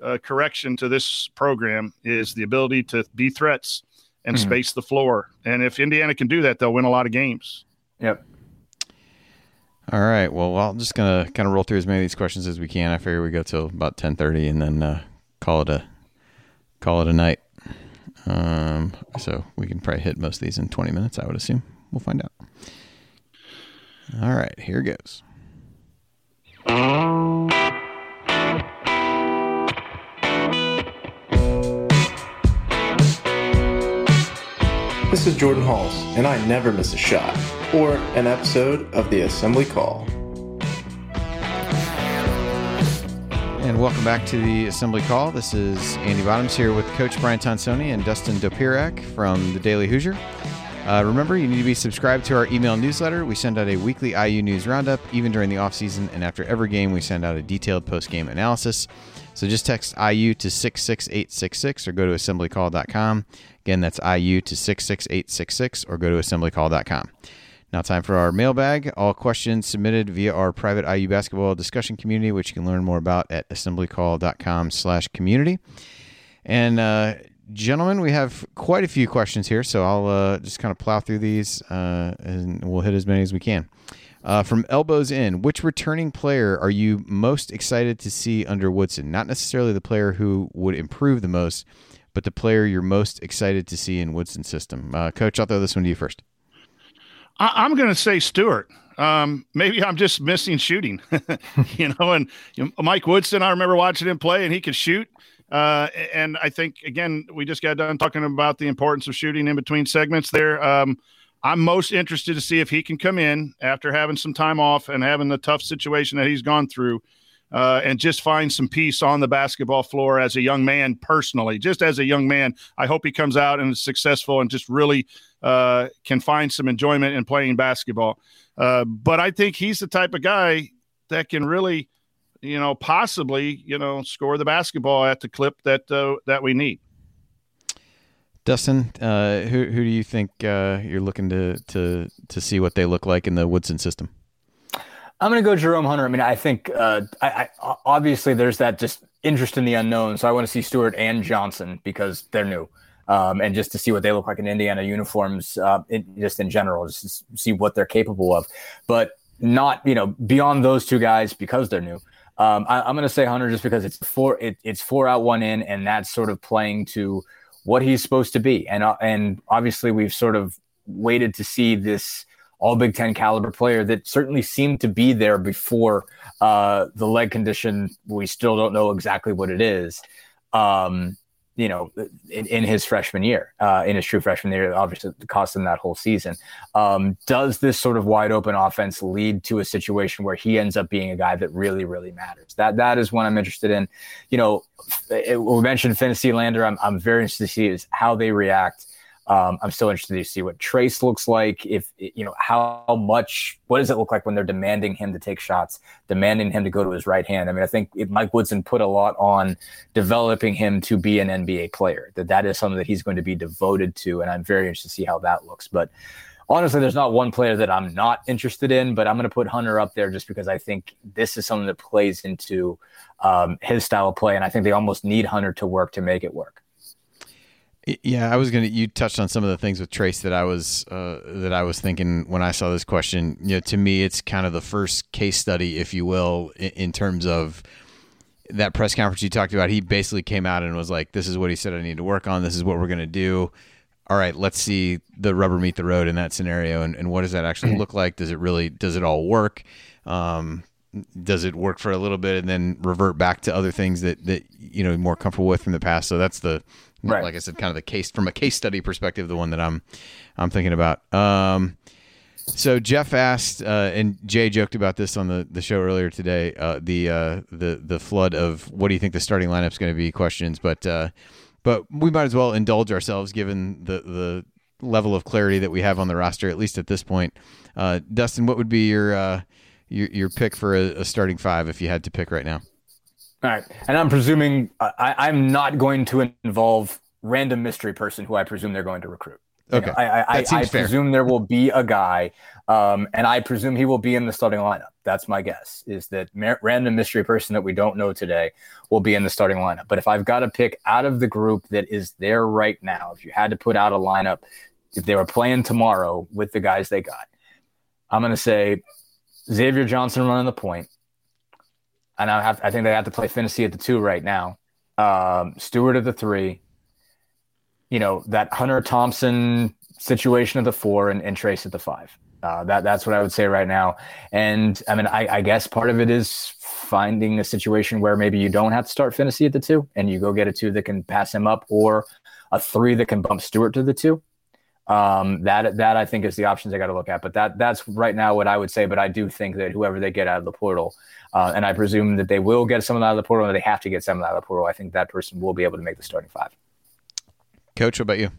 uh, correction to this program is the ability to be threats and Mhm. space the floor. And if Indiana can do that, they'll win a lot of games. Yep. All right. Well, I'm just gonna kind of roll through as many of these questions as we can. I figure we go till about 10:30 and then uh, call it a call it a night. Um, so we can probably hit most of these in 20 minutes. I would assume. We'll find out. All right. Here goes. This is Jordan Hulls, and I never miss a shot or an episode of the Assembly Call. And welcome back to the Assembly Call. This is Andy Bottoms here with Coach Brian Tonsoni and Dustin Dopirak from the Daily Hoosier. Uh, remember, you need to be subscribed to our email newsletter. We send out a weekly IU news roundup, even during the offseason, and after every game, we send out a detailed post game analysis. So just text IU to 66866 or go to assemblycall.com. Again, that's IU to 66866 or go to assemblycall.com. Now, time for our mailbag. All questions submitted via our private IU basketball discussion community, which you can learn more about at assemblycall.com slash community. And uh, gentlemen, we have quite a few questions here, so I'll uh, just kind of plow through these uh, and we'll hit as many as we can. Uh, from elbows in, which returning player are you most excited to see under Woodson? Not necessarily the player who would improve the most, but the player you're most excited to see in Woodson's system. Uh, Coach, I'll throw this one to you first. I- am going to say Stewart. Um, maybe I'm just missing shooting, [laughs] you know. And you know, Mike Woodson, I remember watching him play, and he could shoot. Uh, and I think again, we just got done talking about the importance of shooting in between segments there. Um, I'm most interested to see if he can come in after having some time off and having the tough situation that he's gone through, uh, and just find some peace on the basketball floor as a young man personally. Just as a young man, I hope he comes out and is successful and just really uh, can find some enjoyment in playing basketball. Uh, but I think he's the type of guy that can really you know, possibly, you know, score the basketball at the clip that uh, that we need. Dustin, uh, who who do you think uh, you're looking to to to see what they look like in the Woodson system? I'm going to go Jerome Hunter. I mean, I think uh, I, I, obviously there's that just interest in the unknown. So I want to see Stewart and Johnson because they're new, um, and just to see what they look like in Indiana uniforms, uh, in, just in general, just see what they're capable of. But not you know beyond those two guys because they're new. Um, I, am going to say Hunter just because it's four it, it's four out one in, and that's sort of playing to what he's supposed to be. And uh, and obviously we've sort of waited to see this all Big Ten caliber player that certainly seemed to be there before uh, the leg condition. We still don't know exactly what it is. Um, you know, in, in his freshman year, uh, in his true freshman year, obviously cost him that whole season. Um, does this sort of wide open offense lead to a situation where he ends up being a guy that really, really matters? That that is what I'm interested in. You know, it, we mentioned Phinisee Lander. I'm I'm very interested to see is how they react um, I'm still interested to see what Trayce looks like. If you know how much, what does it look like when they're demanding him to take shots, demanding him to go to his right hand? I mean, I think Mike Woodson put a lot on developing him to be an NBA player. That that is something that he's going to be devoted to, and I'm very interested to see how that looks. But honestly, there's not one player that I'm not interested in, but I'm going to put Hunter up there just because I think this is something that plays into um, his style of play, and I think they almost need Hunter to work to make it work. Yeah, I was gonna. You touched on some of the things with Trayce that I was uh, that I was thinking when I saw this question. You know, to me, it's kind of the first case study, if you will, in, in terms of that press conference you talked about. He basically came out and was like, "This is what he said I need to work on. This is what we're gonna do." All right, let's see the rubber meet the road in that scenario, and, and what does that actually [clears throat] look like? Does it really? Does it all work? Um, does it work for a little bit and then revert back to other things that that you know more comfortable with from the past? So that's the right. like I said, kind of the case from a case study perspective, the one that I'm I'm thinking about. Um, so Jeff asked, uh, and Jay joked about this on the, the show earlier today. Uh, the uh, the the flood of what do you think the starting lineup's going to be questions, but uh, but we might as well indulge ourselves given the the level of clarity that we have on the roster, at least at this point. Uh, Dustin, what would be your uh, your your pick for a, a starting five if you had to pick right now? All right, and I'm presuming I, I'm not going to involve random mystery person who I presume they're going to recruit. Okay, you know, I, I, I, I presume there will be a guy, um, and I presume he will be in the starting lineup. That's my guess. Is that random mystery person that we don't know today will be in the starting lineup? But if I've got to pick out of the group that is there right now, if you had to put out a lineup, if they were playing tomorrow with the guys they got, I'm going to say Xavier Johnson running the point. and I have I think they have to play Phinisee at the two right now. Um, Stewart at the three. You know that Hunter Thompson situation at the four and, and Trayce at the five. Uh, that that's what I would say right now. And I mean, I, I, guess part of it is finding a situation where maybe you don't have to start Phinisee at the two, and you go get a two that can pass him up, or a three that can bump Stewart to the two. Um, that that I think is the options I got to look at. But that that's right now what I would say. But I do think that whoever they get out of the portal, uh, and I presume that they will get someone out of the portal, and they have to get someone out of the portal. I think that person will be able to make the starting five. Coach, what about you?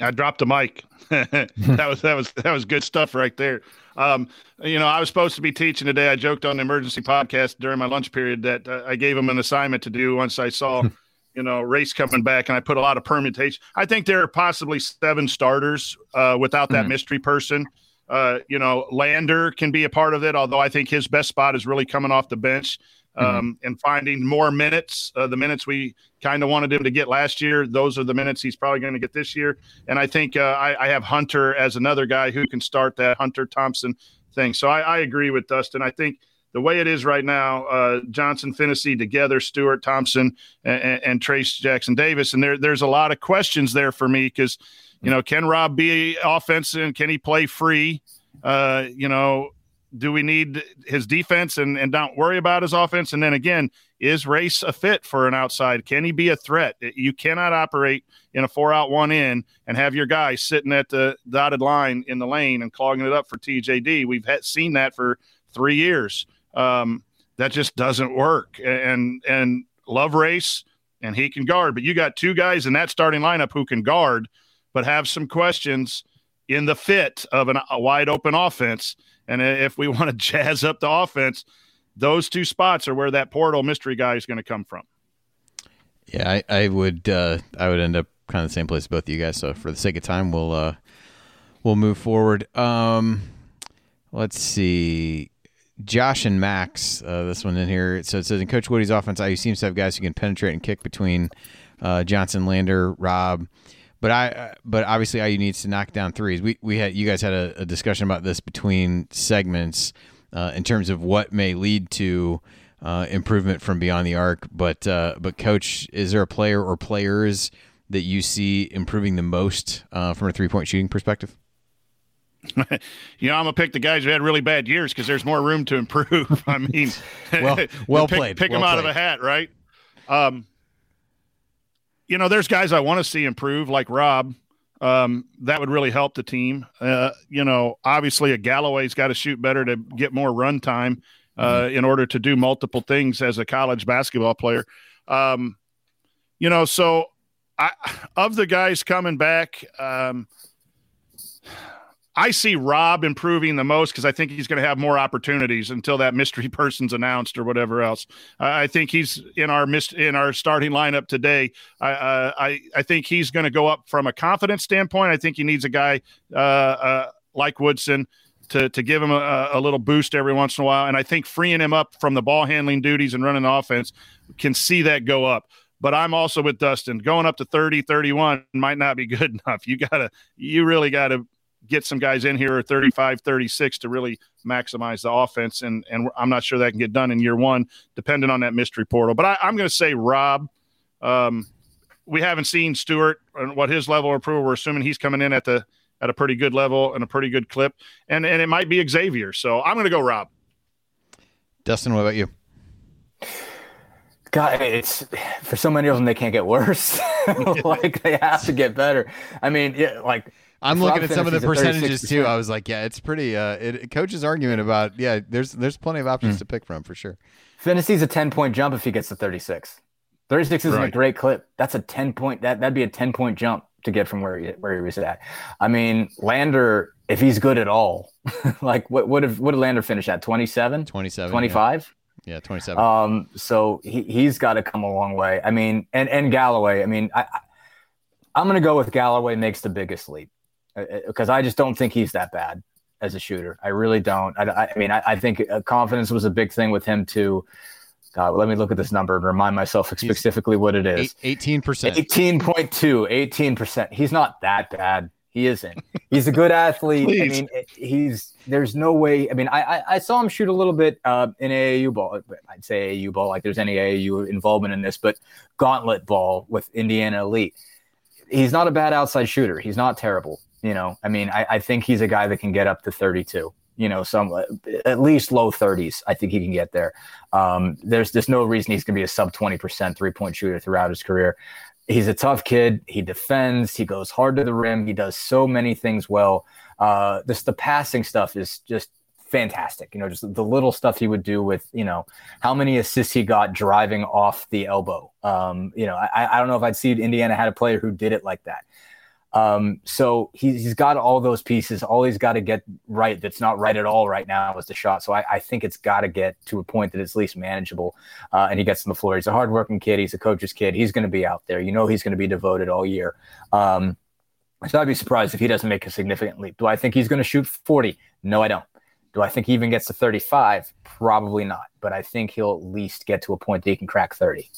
I dropped the mic. [laughs] that was that was that was good stuff right there. Um, you know, I was supposed to be teaching today. I joked on the emergency podcast during my lunch period that uh, I gave them an assignment to do once I saw, [laughs] you know, race coming back, and I put a lot of permutation. I think there are possibly seven starters uh, without that mm-hmm. mystery person. Uh, you know, Lander can be a part of it, although I think his best spot is really coming off the bench. Mm-hmm. um, mm-hmm. and finding more minutes. Uh, the minutes we kind of wanted him to get last year, those are the minutes he's probably going to get this year. And I think uh, I, I, have Hunter as another guy who can start that Hunter Thompson thing. So I, I agree with Dustin. I think the way it is right now, uh, Johnson, Phinisee together, Stewart Thompson, and, and, Trayce Jackson Davis, and there, there's a lot of questions there for me because, you know, can Rob be offensive and can he play free? Uh, you know, do we need his defense and, and don't worry about his offense? And then again, is Race a fit for an outside? Can he be a threat? You cannot operate in a four out, one in and have your guy sitting at the dotted line in the lane and clogging it up for TJD. We've had, seen that for three years. Um, that just doesn't work. And, and love Race and he can guard, but you got two guys in that starting lineup who can guard, but have some questions in the fit of an, a wide open offense and if we [laughs] want to jazz up the offense, those two spots are where that portal mystery guy is going to come from. Yeah, I, I would uh, I would end up kind of the same place as both of you guys. So for the sake of time, we'll uh, we'll move forward. Um, let's see. Josh and Max, uh, this one in here. So it says in Coach Woody's offense, IU seems to have guys who can penetrate and kick between uh, Johnson, Lander, Rob, but I, but obviously, IU needs to knock down threes. We we had you guys had a, a discussion about this between segments uh, in terms of what may lead to uh, improvement from beyond the arc. But uh, but coach, is there a player or players that you see improving the most uh, from a three point shooting perspective? [laughs] you know, I'm gonna pick the guys who had really bad years because there's more room to improve. [laughs] I mean, [laughs] well, well pick, played. Pick well them played. out of a hat, right? Um, you know, there's guys I want to see improve, like Rob. Um, that would really help the team. Uh, you know, obviously a Galloway's got to shoot better to get more run time uh, mm-hmm. in order to do multiple things as a college basketball player. Um, you know, so I, [sighs] of the guys coming back, um, I see Rob improving the most because I think he's going to have more opportunities until that mystery [laughs] person's announced or whatever else. I think he's in our in our starting lineup today. I uh, I, I think he's going to go up from a confidence standpoint. I think he needs a guy uh, uh, like Woodson to to give him a, a, little boost every once in a while. And I think freeing him up from the ball handling duties and running the offense can see that go up. But I'm also with Dustin. Going up to 30, 31 might not be [laughs] good enough. You gotta, you really gotta get some guys in here at 35, 36 to really maximize the offense. And, and I'm not sure that can get done in year one, depending on that mystery portal. But I, am going to say Rob. Um, we haven't seen Stewart and what his level of approval. We're assuming he's coming in at the at a pretty good level and a pretty good clip, and and it might be Xavier. So I'm going to go Rob. Dustin, what about you? God, it's for so many of them they can't get worse. [laughs] like they have to get better. I mean, yeah, like I'm looking at some of the percentages too. I was like, yeah, it's pretty. Uh, it, coach's argument about yeah, there's there's plenty of options mm. to pick from for sure. Phinisee's a 10 point jump if he gets to 36. 36 isn't right. a great clip. That's a 10 point. That that'd be a 10 point jump to get from where he where he was at. I mean, Lander, if he's good at all, [laughs] like what would have what did Lander finish at? 27, 27, 25. Yeah. yeah 27. Um, so he, he's got to come a long way. I mean, and, and Galloway, I mean, I, I I'm going to go with Galloway makes the biggest leap because I just don't think he's that bad as a shooter. I really don't. I, I mean, I, I, think uh, confidence was a big thing with him too. God, let me look at this number and remind myself specifically what it is. 18%. 18.2, 18%. He's not that bad. He isn't. He's a good athlete. I mean, he's there's no way. I mean, I I, I saw him shoot a little bit uh, in AAU ball. I'd say AAU ball, like there's any AAU involvement in this, but gauntlet ball with Indiana Elite. He's not a bad outside shooter. He's not terrible. You know, I mean, I, I think he's a guy that can get up to 32 you know, some at least low 30s. I think he can get there. Um, there's there's no reason he's going to be a sub 20% three point shooter throughout his career. He's a tough kid. He defends. He goes hard to the rim. He does so many things well. Uh, the passing stuff is just fantastic. You know, just the little stuff he would do with you know how many assists he got driving off the elbow. Um, you know, I, I don't know if I'd see Indiana had a player who did it like that. Um, so he's, he's got all those pieces. All he's got to get right that's not right at all right now is the shot. So I, I think it's got to get to a point that it's at least manageable. Uh, and he gets on the floor. He's a hardworking kid. He's a coach's kid. He's going to be out there. You know, he's going to be devoted all year. Um, so I'd be surprised if he doesn't make a significant leap. Do I think he's going to shoot 40? No, I don't. Do I think he even gets to 35? Probably not. But I think he'll at least get to a point that he can crack 30.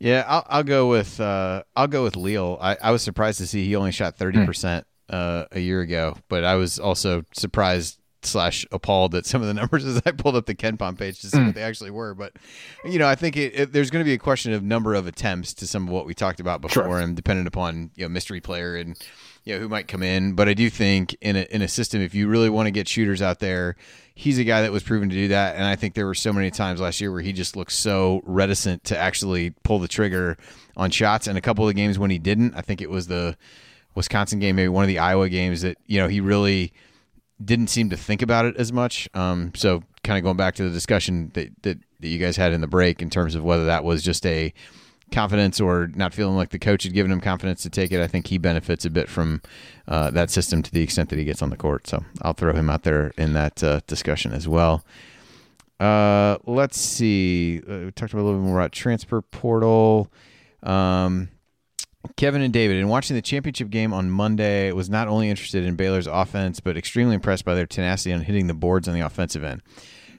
Yeah, I'll, I'll go with uh, I'll go with Leal. I, I was surprised to see he only shot thirty percent uh, a year ago, but I was also surprised slash appalled at some of the [laughs] numbers as I pulled up the Ken KenPom page to see what they actually were. But you know, I think it, it, there's going to be a question of number of attempts to some of what we talked about before, Sure. and dependent upon you know mystery player and you know who might come in. But I do think in a in a system, if you really want to get shooters out there, he's a guy that was proven to do that. And I think there were so many times last year where he just looked so reticent to actually pull the trigger on shots. And a couple of the games when he didn't, I think it was the Wisconsin game, maybe one of the Iowa games that you know he really didn't seem to think about it as much. Um, so kind of going back to the discussion that, that that you guys had in the break in terms of whether that was just a confidence or not feeling like the coach had given him confidence to take it. I think he benefits a bit from uh, that system to the extent that he gets on the court. So I'll throw him out there in that uh, discussion as well. Uh, let's see. Uh, we talked about a little bit more about transfer portal. Um, Kevin and David, in watching the championship game on Monday, was not only interested in Baylor's offense, but extremely impressed by their tenacity on hitting the boards on the offensive end.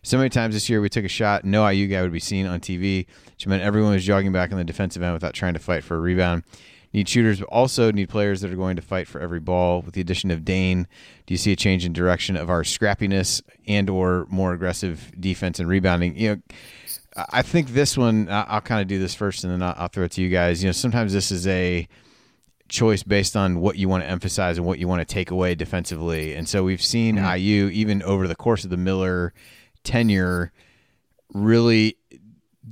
So many times this year we took a shot, no IU guy would be seen on TV, which meant everyone was jogging back on the defensive end without trying to fight for a rebound. Need shooters, but also need players that are going to fight for every ball. With the addition of Dane, do you see a change in direction of our scrappiness and or more aggressive defense and rebounding? You know, I think this one, I'll kind of do this first and then I'll, I'll throw it to you guys. You know, sometimes this is a choice based on what you want to emphasize and what you want to take away defensively. And so we've seen mm-hmm. IU, even over the course of the Miller tenure, really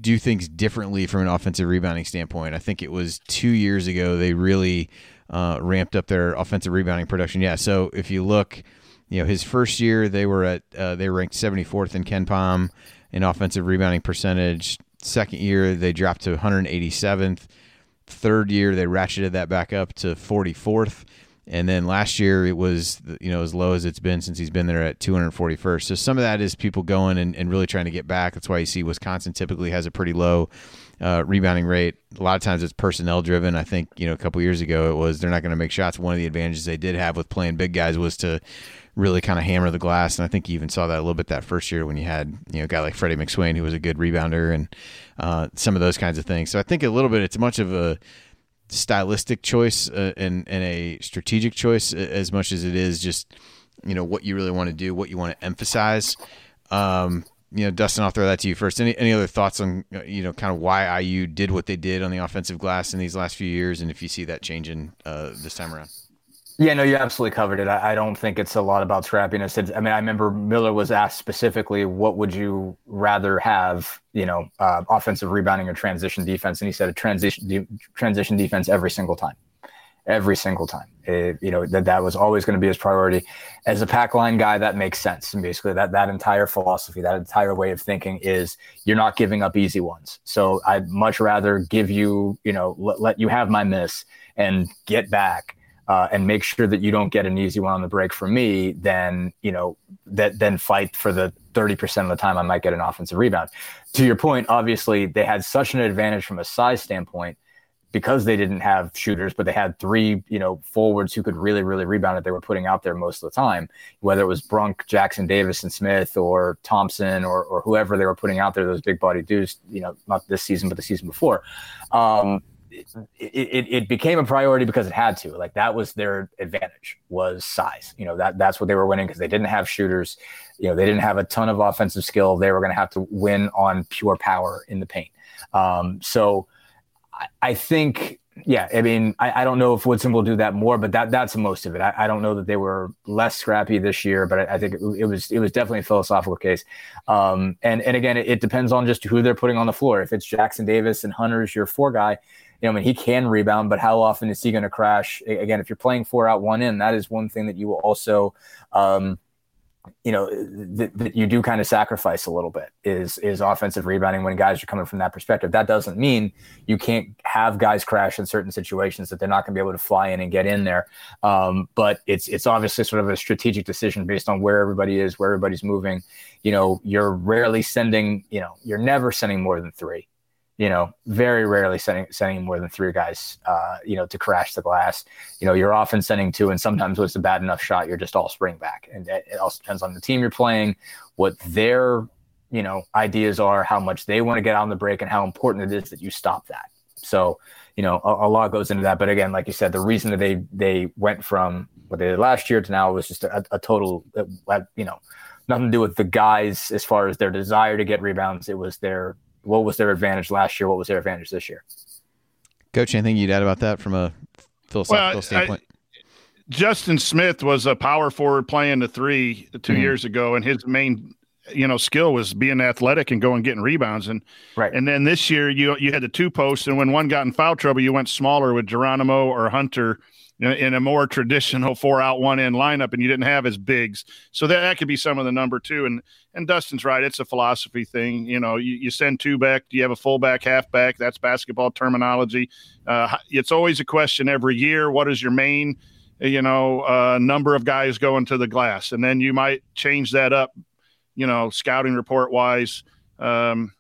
do things differently from an offensive rebounding standpoint. I think it was two years ago they really uh, ramped up their offensive rebounding production. Yeah, so if you look, you know, his first year they were at uh, they ranked 74th in KenPom in offensive rebounding percentage. Second year they dropped to 187th. Third year they ratcheted that back up to 44th. And then last year it was you know as low as it's been since he's been there at 241st. So some of that is people going and, and really trying to get back. That's why you see Wisconsin typically has a pretty low uh, rebounding rate. A lot of times it's personnel driven. I think you know a couple years ago it was they're not going to make shots. One of the advantages they did have with playing big guys was to really kind of hammer the glass. And I think you even saw that a little bit that first year when you had you know a guy like Freddie McSwain who was a good rebounder and uh, some of those kinds of things. So I think a little bit it's much of a stylistic choice uh, and and a strategic choice as much as it is just you know what you really want to do, what you want to emphasize. Um, you know, Dustin, I'll throw that to you first. Any any other thoughts on uh, you know kind of why IU did what they did on the offensive glass in these last few years, and if you see that changing uh, this time around? Yeah, no, you absolutely covered it. I, I don't think it's a lot about scrappiness. It's, I mean, I remember Miller was asked specifically, "What would you rather have? You know, uh, offensive rebounding or transition defense?" And he said, "A transition de- transition defense every single time, every single time." It- you know that that was always going to be his priority. As a pack line guy, that makes sense. And basically, that that entire philosophy, that entire way of thinking is you're not giving up easy ones. So I'd much rather give you, you know, let you have my miss and get back uh, and make sure that you don't get an easy one on the break from me, then you know that then fight for the thirty percent of the time I might get an offensive rebound. To your point, obviously they had such an advantage from a size standpoint because they didn't have shooters, but they had three you know forwards who could really really rebound that they were putting out there most of the time, whether it was Brunk, Jackson, Davis, and Smith, or Thompson, or or whoever they were putting out there, those big body dudes. You know, not this season, but the season before. Um, it, it, it became a priority because it had to. Like that was their advantage was size. You know that that's what they were winning because they didn't have shooters. You know they didn't have a ton of offensive skill. They were going to have to win on pure power in the paint. Um, so I, I think yeah i mean I, I don't know if woodson will do that more but that that's most of it. I, I don't know that they were less scrappy this year but i, think it, it was it was definitely a philosophical case. Um, and and again it, it depends on just who they're putting on the floor. If it's jackson davis and hunter's your four guy you know, I mean, he can rebound, but how often is he going to crash? Again, if you're playing four out, one in, that is one thing that you will also um, you know that, you do kind of sacrifice a little bit is is offensive rebounding when guys are coming from that perspective. That doesn't mean you can't have guys crash in certain situations that they're not going to be able to fly in and get in there. Um, but it's it's obviously sort of a strategic decision based on where everybody is, where everybody's moving. You know, you're rarely sending. You know, you're never sending more than three you know, very rarely sending sending more than three guys, uh, you know, to crash the glass. You know, you're often sending two, and sometimes when it's a bad enough shot, you're just all spring back. And it, also depends on the team you're playing, what their, you know, ideas are, how much they want to get on the break, and how important it is that you stop that. So, you know, a, a lot goes into that. But again, like you said, the reason that they they went from what they did last year to now was just a, a total, uh, you know, nothing to do with the guys as far as their desire to get rebounds. It was their what was their advantage last year? What was their advantage this year? Coach, anything you'd add about that from a philosophical well, standpoint? I, Justin Smith was a power forward playing the three 2 mm-hmm. years ago, and his main you know skill was being athletic and going getting rebounds and right and then this year you you had the two posts and when one got in foul trouble you went smaller with Geronimo or Hunter in a more traditional four out one in lineup and you didn't have as bigs. So that, that could be some of the number two. And and dustin's right. It's a philosophy thing. You know you, you send two back do you have a fullback halfback that's basketball terminology. Uh, it's always a question every year what is your main you know uh, number of guys going to the glass? And then you might change that up you know scouting report wise um,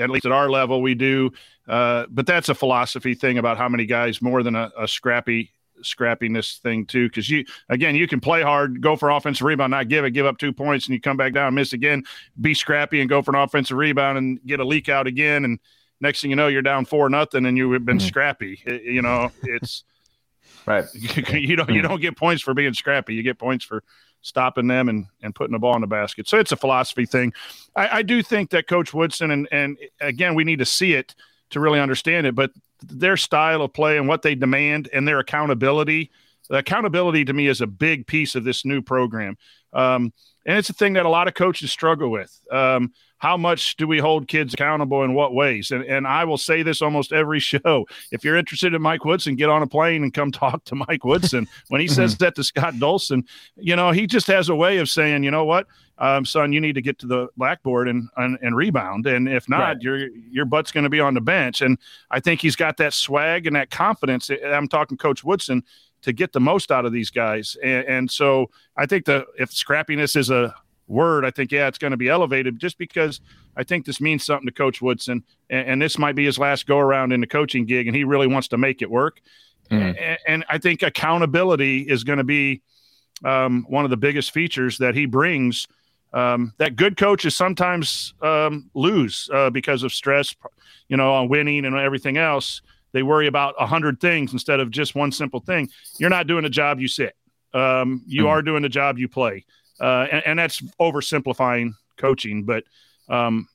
at least at our level we do. Uh, but that's a philosophy thing about how many guys more than a, a scrappy scrappiness thing too. Because you again, you can play hard, go for offensive rebound, not give it, give up two points, and you come back down, miss again, be scrappy, and go for an offensive rebound and get a leak out again, and next thing you know, you're down four nothing, and you've been mm-hmm. scrappy. It, you know, it's [laughs] right. [laughs] You, don't you don't get points for being scrappy. You get points for stopping them and and putting the ball in the basket. So it's a philosophy thing. I, I do think that Coach Woodson and and again, we need to see it to really understand it, but their style of play and what they demand and their accountability. The accountability to me is a big piece of this new program. Um, and it's a thing that a lot of coaches struggle with. Um, how much do we hold kids accountable in what ways? And, and I will say this almost every [laughs] show. If you're interested in Mike Woodson, get on a plane and come [laughs] talk to Mike Woodson. When he says that to Scott Dolson, you know, he just has a way of saying, you know what, um, son, you need to get to the blackboard and and, and rebound. And if not, right. your your butt's going to be on the bench. And I think he's got that swag and that confidence. I'm talking Coach Woodson to get the most out of these guys. And, and so I think the if scrappiness is a word, I think, yeah, it's going to be elevated just because I think this means something to Coach Woodson. And, and, this might be his last go around in the coaching gig, and he really wants to make it work. Mm. And, and, I think accountability is going to be um, one of the biggest features that he brings. Um, that good coaches sometimes um, lose uh, because of stress, you know, on winning and everything else. They worry about a hundred things instead of just one simple thing. You're not doing the job you sit. Um, you mm. are doing the job you play uh, and, and, that's oversimplifying coaching, but um,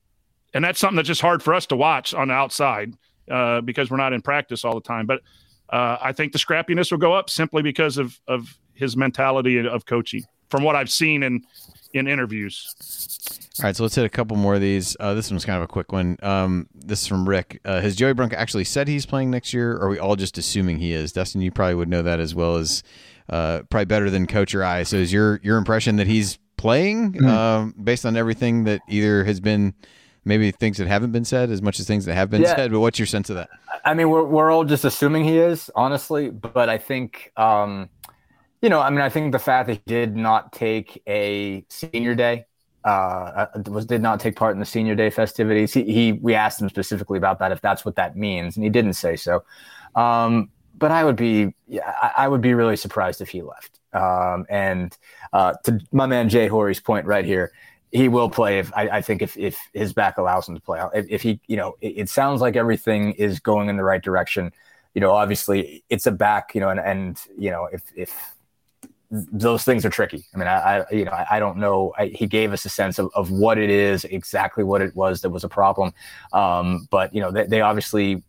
and that's something that's just hard for us to watch on the outside uh, because we're not in practice all the time. But uh, I think the scrappiness will go up simply because of of his mentality of coaching, from what I've seen in in interviews. All right, so let's hit a couple more of these. Uh, this one's kind of a quick one. Um, this is from Rick. Uh, has Joey Brunk actually said he's playing next year, or are we all just assuming he is? Dustin, you probably would know that as well as uh, probably better than coach or I. So is your your impression that he's playing mm-hmm. um, based on everything that either has been maybe things that haven't been said as much as things that have been yeah. said? But what's your sense of that? I mean, we're we're all just assuming he is, honestly. But I think. Um, you know, I mean, I think the fact that he did not take a senior day, uh, uh was did not take part in the senior day festivities. He, he, we asked him specifically about that, if that's what that means, and he didn't say so. Um, but I would be, yeah, I, I, would be really surprised if he left. Um, and uh, to my man Jay Horry's point right here, he will play if I, I think if, if his back allows him to play. If, if he, you know, it, it, sounds like everything is going in the right direction. You know, obviously it's a back, you know, and and you know if if those things are tricky. I mean, I, I you know, I, I don't know. I, he gave us a sense of, of what it is, exactly what it was that was a problem. Um, but you know, they, they obviously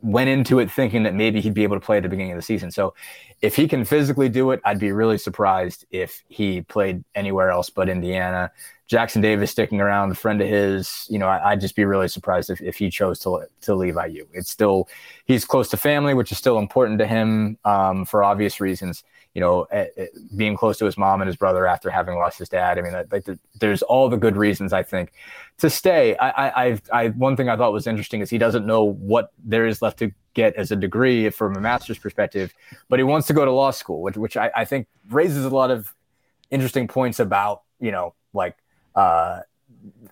went into it thinking that maybe he'd be able to play at the beginning of the season. So if he can physically do it, I'd be really surprised if he played anywhere else but Indiana. Jackson Davis sticking around, a friend of his, you know, I, would just be really surprised if, if he chose to to leave IU. It's still he's close to family, which is still important to him um, for obvious reasons. You know, being close to his mom and his brother after having lost his dad. I mean, like there's all the good reasons I think to stay. I, I, I've, I, one thing I thought was interesting is he doesn't know what there is left to get as a degree from a master's perspective, but he wants to go to law school, which, which I, I think raises a lot of interesting points about, you know, like, uh,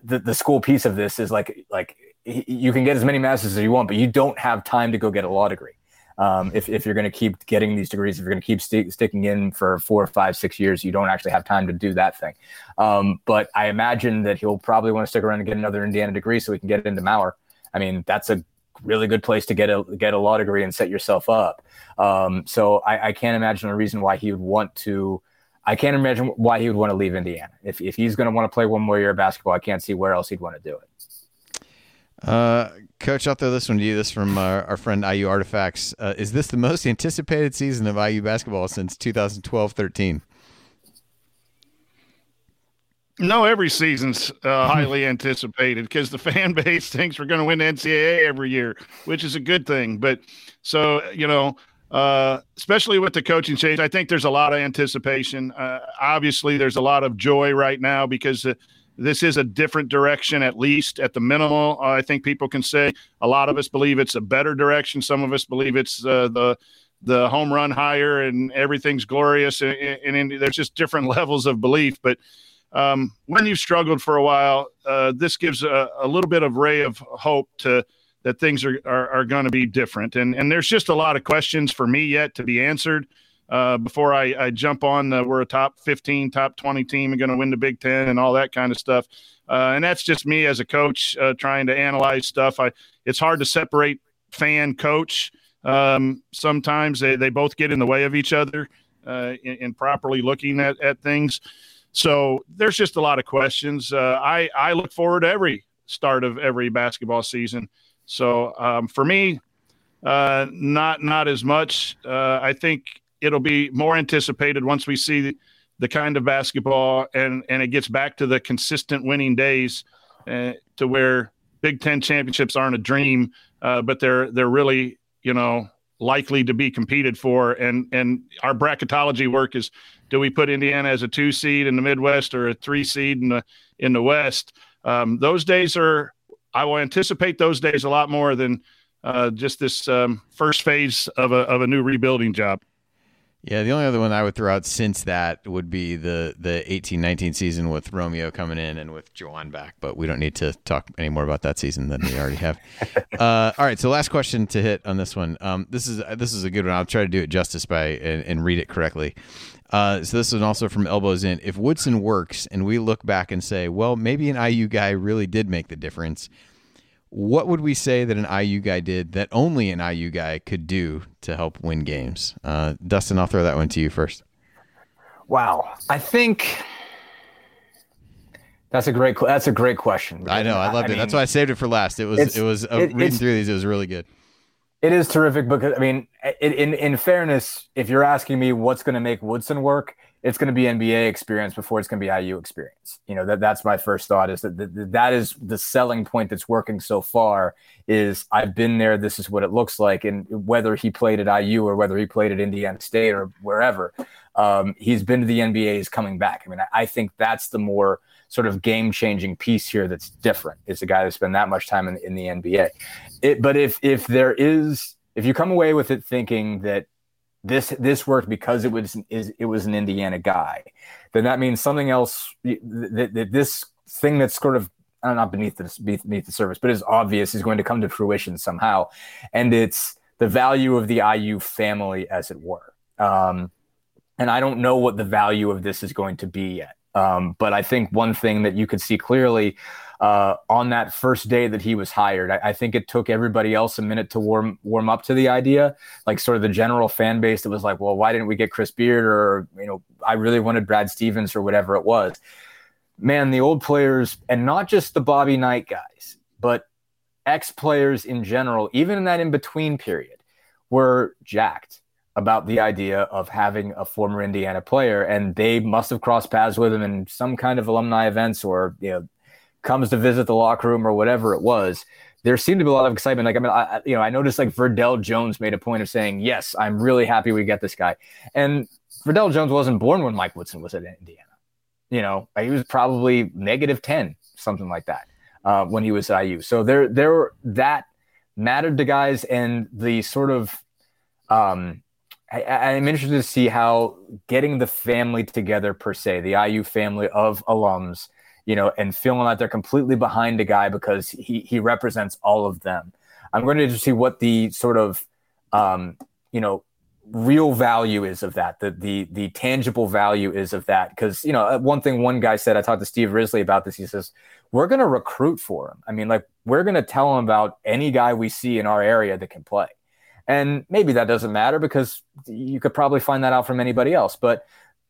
the, the school piece of this is like, like you can get as many masters as you want, but you don't have time to go get a law degree. Um, if, if you're going to keep getting these degrees, if you're going to keep st- sticking in for four, five, six years, you don't actually have time to do that thing. Um, but I imagine that he'll probably want to stick around and get another Indiana degree so he can get into Maurer. I mean, that's a really good place to get a get a law degree and set yourself up. Um, so I, I, can't imagine a reason why he would want to. I can't imagine why he would want to leave Indiana. If if he's going to want to play one more year of basketball, I can't see where else he'd want to do it. Uh, Coach, I'll throw this one to you. This from uh, our friend IU Artifacts. Uh, is this the most anticipated season of IU basketball since 2012 13? No, every season's uh, highly anticipated because the [laughs] fan base thinks we're going to win NCAA every year, which is a good thing. But so, you know, uh, especially with the coaching change, I think there's a lot of anticipation. Uh, obviously, there's a lot of joy right now because uh, this is a different direction, at least at the minimal. I think people can say a lot of us believe it's a better direction. Some of us believe it's uh, the the home run higher and everything's glorious. And, and, and there's just different [laughs] levels of belief. But um, when you've struggled for a while, uh, this gives a, a, little bit of ray of hope to that things are are, are going to be different. And and there's just a lot of questions for me yet to be answered uh, before I, I, jump on the, we're a top 15, top 20 team and going to win the Big Ten and all that kind of stuff. Uh, and that's just me as a coach uh, trying to analyze stuff. I it's hard to separate fan coach. Um, sometimes they, they both get in the way of each other uh, in, in, properly looking at, at things. So there's just a lot of questions. Uh, I I look forward to every start of every basketball season. So um, for me, uh, not not as much. I think it'll be more anticipated once we see the, kind of basketball and and it gets back to the consistent winning days uh, to where Big Ten championships aren't a dream, uh, but they're they're really you know likely to be competed for. And and our bracketology work is: do we put Indiana as a two seed in the Midwest or a three seed in the in the West? Um, those days are I will anticipate those days a lot more than uh, just this um, first phase of a of a new rebuilding job. Yeah, the only other one I would throw out since that would be the the eighteen nineteen season with Romeo coming in and with Juwan back, but we don't need to talk any more about that season than we already have. [laughs] uh, all right, so last question to hit on this one. Um, this is this is a good one. I'll try to do it justice by and, and read it correctly. Uh, so this is also from Elbows In. If Woodson works and we look back and say, well, maybe an IU guy really did make the difference what would we say that an IU guy did that only an IU guy could do to help win games? Uh, Dustin, I'll throw that one to you first. Wow, I think that's a great that's a great question. I know, I loved I it. Mean, that's why I saved it for last. It was it was uh, it, reading through these. It was really good. It is terrific because I mean, in in fairness, if you're asking me what's going to make Woodson work, it's going to be NBA experience before it's going to be IU experience. You know, that that's my first thought is that that, that is the selling point that's working so far is I've been there. This is what it looks like. And whether he played at IU or whether he played at Indiana State or wherever, um, he's been to the NBA, is coming back. I mean, I, I think that's the more sort of game changing piece here that's different is the guy that's spent that much time in, in the NBA. It, but if, if there is, if you come away with it thinking that this this worked because it was is it was an Indiana guy, then that means something else. That, this thing that's sort of not beneath the beneath the surface, but is obvious is going to come to fruition somehow, and it's the value of the IU family, as it were. Um, and I don't know what the value of this is going to be yet. Um, but I think one thing that you could see clearly uh, on that first day that he was hired. I, I, think it took everybody else a minute to warm warm up to the idea, like sort of the general fan base that was like, well, why didn't we get Chris Beard or you know, I really wanted Brad Stevens or whatever it was. Man, the old players and not just the Bobby Knight guys, but ex players in general, even in that in between period, were jacked about the idea of having a former Indiana player, and they must have crossed paths with him in some kind of alumni events or you know comes to visit the locker room or whatever it was, there seemed to be a lot of excitement. Like I mean, I, you know, I noticed like Verdell Jones made a point of saying, "Yes, I'm really happy we get this guy." And Verdell Jones wasn't born when Mike Woodson was at Indiana. You know, he was probably negative ten, something like that, uh, when he was at IU. So there, there, that mattered to guys, and the sort of um, I, am interested to see how getting the family together per se, the IU family of alums, you know, and feeling like they're completely behind a guy because he he represents all of them. I'm going to see what the sort of um, you know real value is of that, the the the tangible value is of that. Because you know, uh, one thing one guy said, I talked to Steve Risley about this. He says we're going to recruit for him. I mean, like we're going to tell him about any guy we see in our area that can play. And maybe that doesn't matter because you could probably find that out from anybody else. But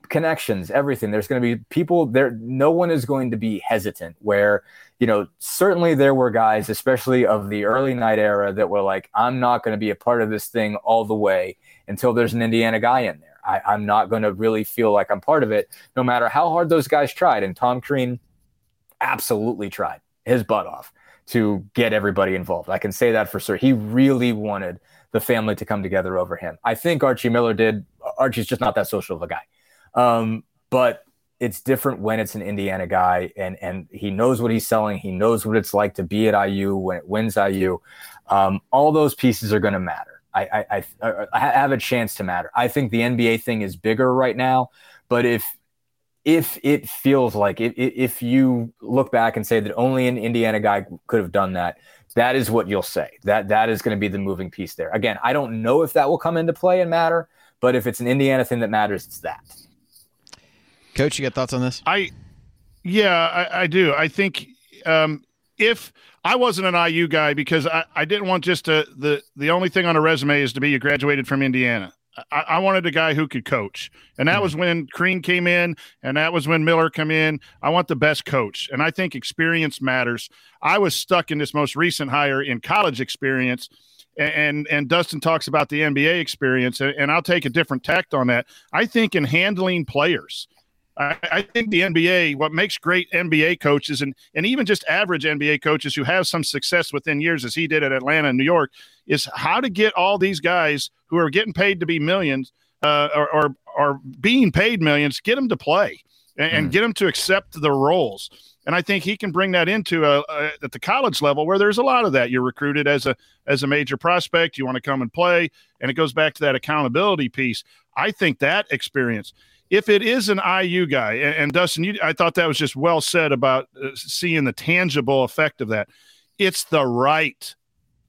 connections, everything, there's going to be people there. No one is going to be hesitant. Where, you know, certainly there were guys, especially of the early Knight era, that were like, I'm not going to be a part of this thing all the way until there's an Indiana guy in there. I, am not going to really feel like I'm part of it, no matter how hard those guys tried. And Tom Crean absolutely tried his butt off to get everybody involved. I can say that for sure. He really wanted the family to come together over him. I think Archie Miller did. Archie's just not that social of a guy. Um, but it's different when it's an Indiana guy and and he knows what he's selling. He knows what it's like to be at IU when it wins IU. Um, all those pieces are going to matter. I, I, I, I have a chance to matter. I think the NBA thing is bigger right now, but if if it feels like it, if you look back and say that only an Indiana guy could have done that, that is what you'll say. That that is going to be the moving piece there. Again, I don't know if that will come into play and matter, but if it's an Indiana thing that matters, it's that. Coach, you got thoughts on this? I, yeah, I, I do. I think um, if I wasn't an IU guy because I, I didn't want just to, the the only thing on a resume is to be you graduated from Indiana. I, I, wanted a guy who could coach. And that mm-hmm. was when Crean came in, and that was when Miller came in. I want the best coach. And I think experience matters. I was stuck in this most recent hire in college experience. And and Dustin talks about the NBA experience, and I'll take a different tact on that. I think in handling players, I, I, think the NBA, what makes great NBA coaches and, and even just average NBA coaches who have some success within years, as he did at Atlanta and New York, is how to get all these guys who are getting paid to be millions uh, or, or, or, being paid millions, get them to play and, mm. and, get them to accept the roles. And I think he can bring that into a, a, at the college level where there's a lot of that. You're recruited as a as a major prospect. You want to come and play, and it goes back to that accountability piece. I think that experience if it is an IU guy, and, and Dustin, you, I thought that was just well said about uh, seeing the tangible effect of that. It's the right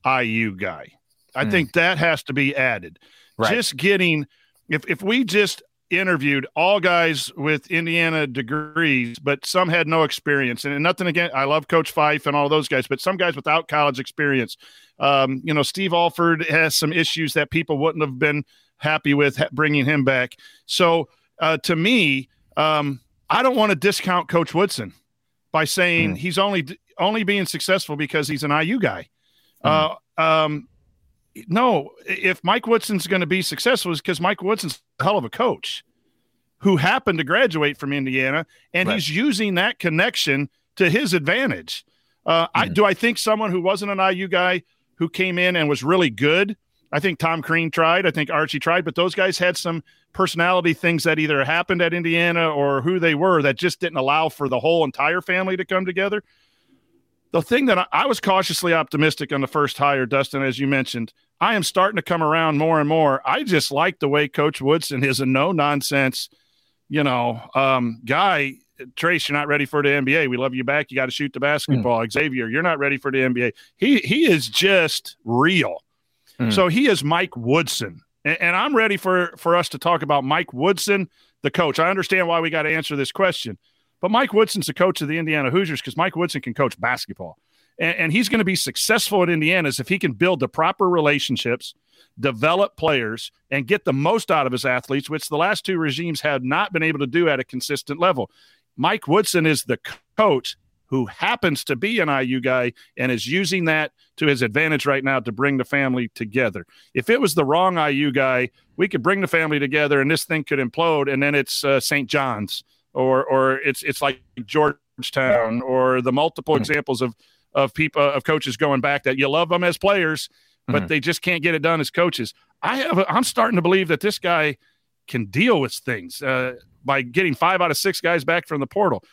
IU guy. I mm. think that has to be added. Right. Just getting, if if we just interviewed all guys with Indiana degrees, but some had no experience. And nothing again, I love Coach Fife and all those guys, but some guys without college experience. Um, you know, Steve Alford has some issues that people wouldn't have been happy with bringing him back. So uh, to me, um, I don't want to discount Coach Woodson by saying mm. he's only only being successful because he's an IU guy. Mm. Uh, um, no, if Mike Woodson's going to be successful, is because Mike Woodson's a hell of a coach who happened to graduate from Indiana, and right. he's using that connection to his advantage. Uh, mm. I, hmm. do I think someone who wasn't an IU guy who came in and was really good I think Tom Crean tried. I think Archie tried, but those guys had some personality things that either happened at Indiana or who they were that just didn't allow for the whole entire family to come together. The thing that I, I was cautiously optimistic on the first hire, Dustin, as you mentioned, I am starting to come around more and more. I just like the way Coach Woodson is a no nonsense, you know, um, guy. Trayce, you're not ready for the NBA. We love you back. You got to shoot the basketball. Mm. Xavier, you're not ready for the NBA. He he is just real Mm. So he is Mike Woodson. And, and I'm ready for, for us to talk about Mike Woodson, the coach. I understand why we got to answer this question. But Mike Woodson's the coach of the Indiana Hoosiers because Mike Woodson can coach basketball. And, and he's going to be successful at Indiana's if he can build the proper relationships, develop players, and get the most out of his athletes, which the last two regimes have not been able to do at a consistent level. Mike Woodson is the coach who happens to be an IU guy and is using that to his advantage right now to bring the family together. If it was the wrong IU guy, we could bring the family together and this thing could implode, and then it's uh, St. John's or or it's it's like Georgetown or the multiple hmm. examples of of people of coaches going back that you love them as players, but Mhm. they just can't get it done as coaches. I have a, I'm starting to believe that this guy can deal with things uh, by getting five out of six guys back from the portal.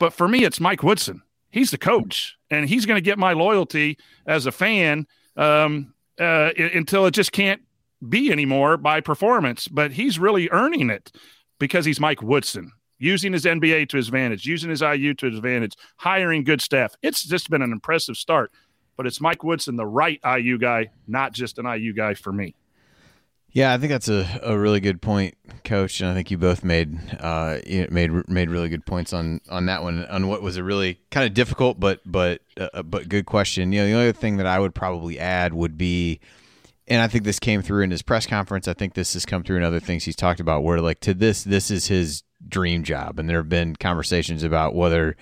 But for me, it's Mike Woodson. He's the coach, and he's going to get my loyalty as a fan um, uh, until it just can't be anymore by performance. But he's really earning it because he's Mike Woodson, using his NBA to his advantage, using his IU to his advantage, hiring good staff. It's just been an impressive start. But it's Mike Woodson, the right IU guy, not just an IU guy for me. Yeah, I think that's a, a really good point, Coach, and I think you both made uh, made made really good points on on that one on what was a really kind of difficult but but uh, but good question. You know, the only thing that I would probably add would be, and I think this came through in his press conference. I think this has come through in other things he's talked about. Where like to this, this is his dream job, and there have been conversations about whether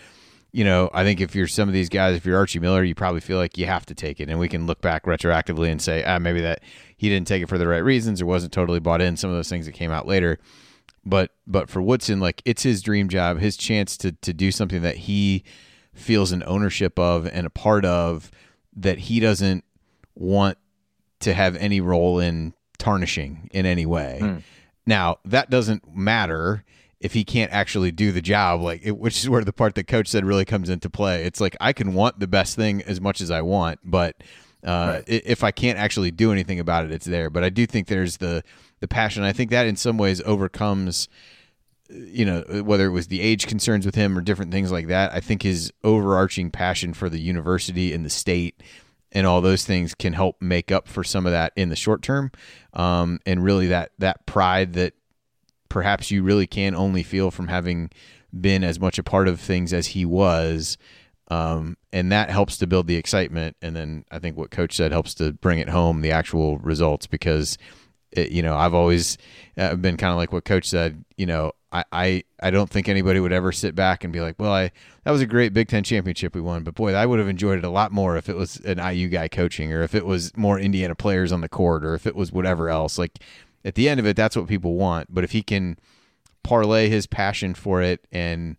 you know, I think if you're some of these guys, if you're Archie Miller, you probably feel like you have to take it. And we can look back retroactively and say, ah, maybe that he didn't take it for the right reasons or wasn't totally bought in. Some of those things that came out later. But but for Woodson, like it's his dream job, his chance to to do something that he feels an ownership of and a part of that he doesn't want to have any role in tarnishing in any way. Hmm. Now, that doesn't matter if he can't actually do the job like it, which is where the part that coach said really comes into play. It's like I can want the best thing as much as I want, but uh, i if I can't actually do anything about it, it's there. But I do think there's the the passion. I think that in some ways overcomes you know whether it was the age concerns with him or different things like that i think his overarching passion for the university and the state and all those things can help make up for some of that in the short term um, and really that that pride that perhaps you really can only feel from having been as much a part of things as he was um, and that helps to build the excitement and then i think what coach said helps to bring it home the actual results because it, you know i've always uh, been kind of like what coach said you know I, I I don't think anybody would ever sit back and be like, well, I that was a great Big Ten championship we won, but boy, I would have enjoyed it a lot more if it was an IU guy coaching, or if it was more Indiana players on the court, or if it was whatever else. Like at the end of it, that's what people want. But if he can parlay his passion for it and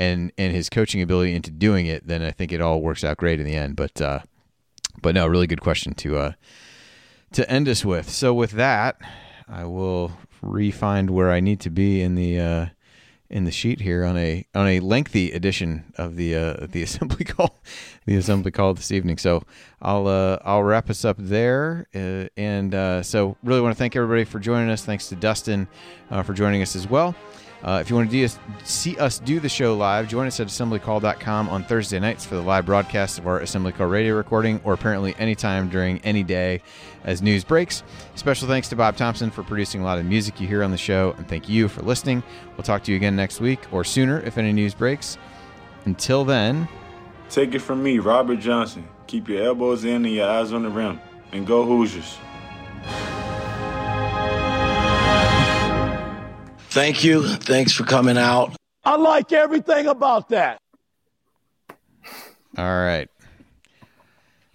and and his coaching ability into doing it, then I think it all works out great in the end. But uh, but no, really good question to uh, to end us with. So with that, I will re-find where I need to be in the uh, in the sheet here on a on a lengthy edition of the uh, the [laughs] assembly call the assembly call this evening. So I'll uh, I'll wrap us up there, uh, and uh, so really want to thank everybody for joining us. Thanks to Dustin uh, for joining us as well. Uh, if you want to see us do the show live, join us at assemblycall.com on Thursday nights for the live broadcast of our Assembly Call radio recording, or apparently anytime during any day as news breaks. Special thanks to Bob Thompson for producing a lot of music you hear on the show, and thank you for listening. We'll talk to you again next week or sooner if any news breaks. Until then, Take it from me, Robert Johnson. Keep your elbows in and your eyes on the rim. And go Hoosiers. Thank you. Thanks for coming out. I like everything about that. all right.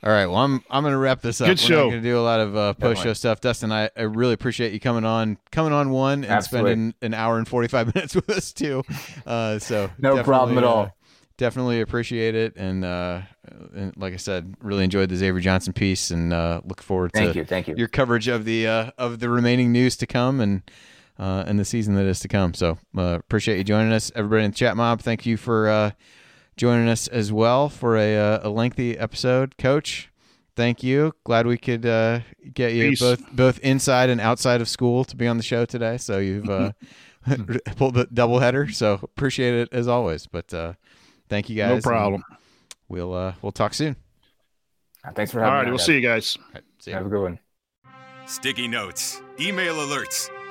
All right. Well, I'm I'm gonna wrap this up. Good We're show. not gonna do a lot of uh, post show stuff. Dustin, I, I really appreciate you coming on coming on one and Absolutely. spending an hour and forty five [laughs] minutes with us too. Uh, so No problem at all. uh, definitely appreciate it, and, uh, and like I said, really enjoyed the Xavier Johnson piece, and uh, look forward to Thank to you, thank you. your coverage of the uh, of the remaining news to come and. Uh, and the season that is to come. So uh, appreciate you joining us, everybody in the chat mob. Thank you for uh, joining us as well for a, uh, a lengthy episode, Coach. Thank you. Glad we could uh, get you Peace. both both inside and outside of school to be on the show today. So you've uh, [laughs] [laughs] pulled the double header. So appreciate it as always. But uh, thank you guys. No problem. We'll uh, we'll talk soon. Thanks for All having right, me. we'll guys. see you guys. All right, see ya. Have a good one. Sticky notes, email alerts,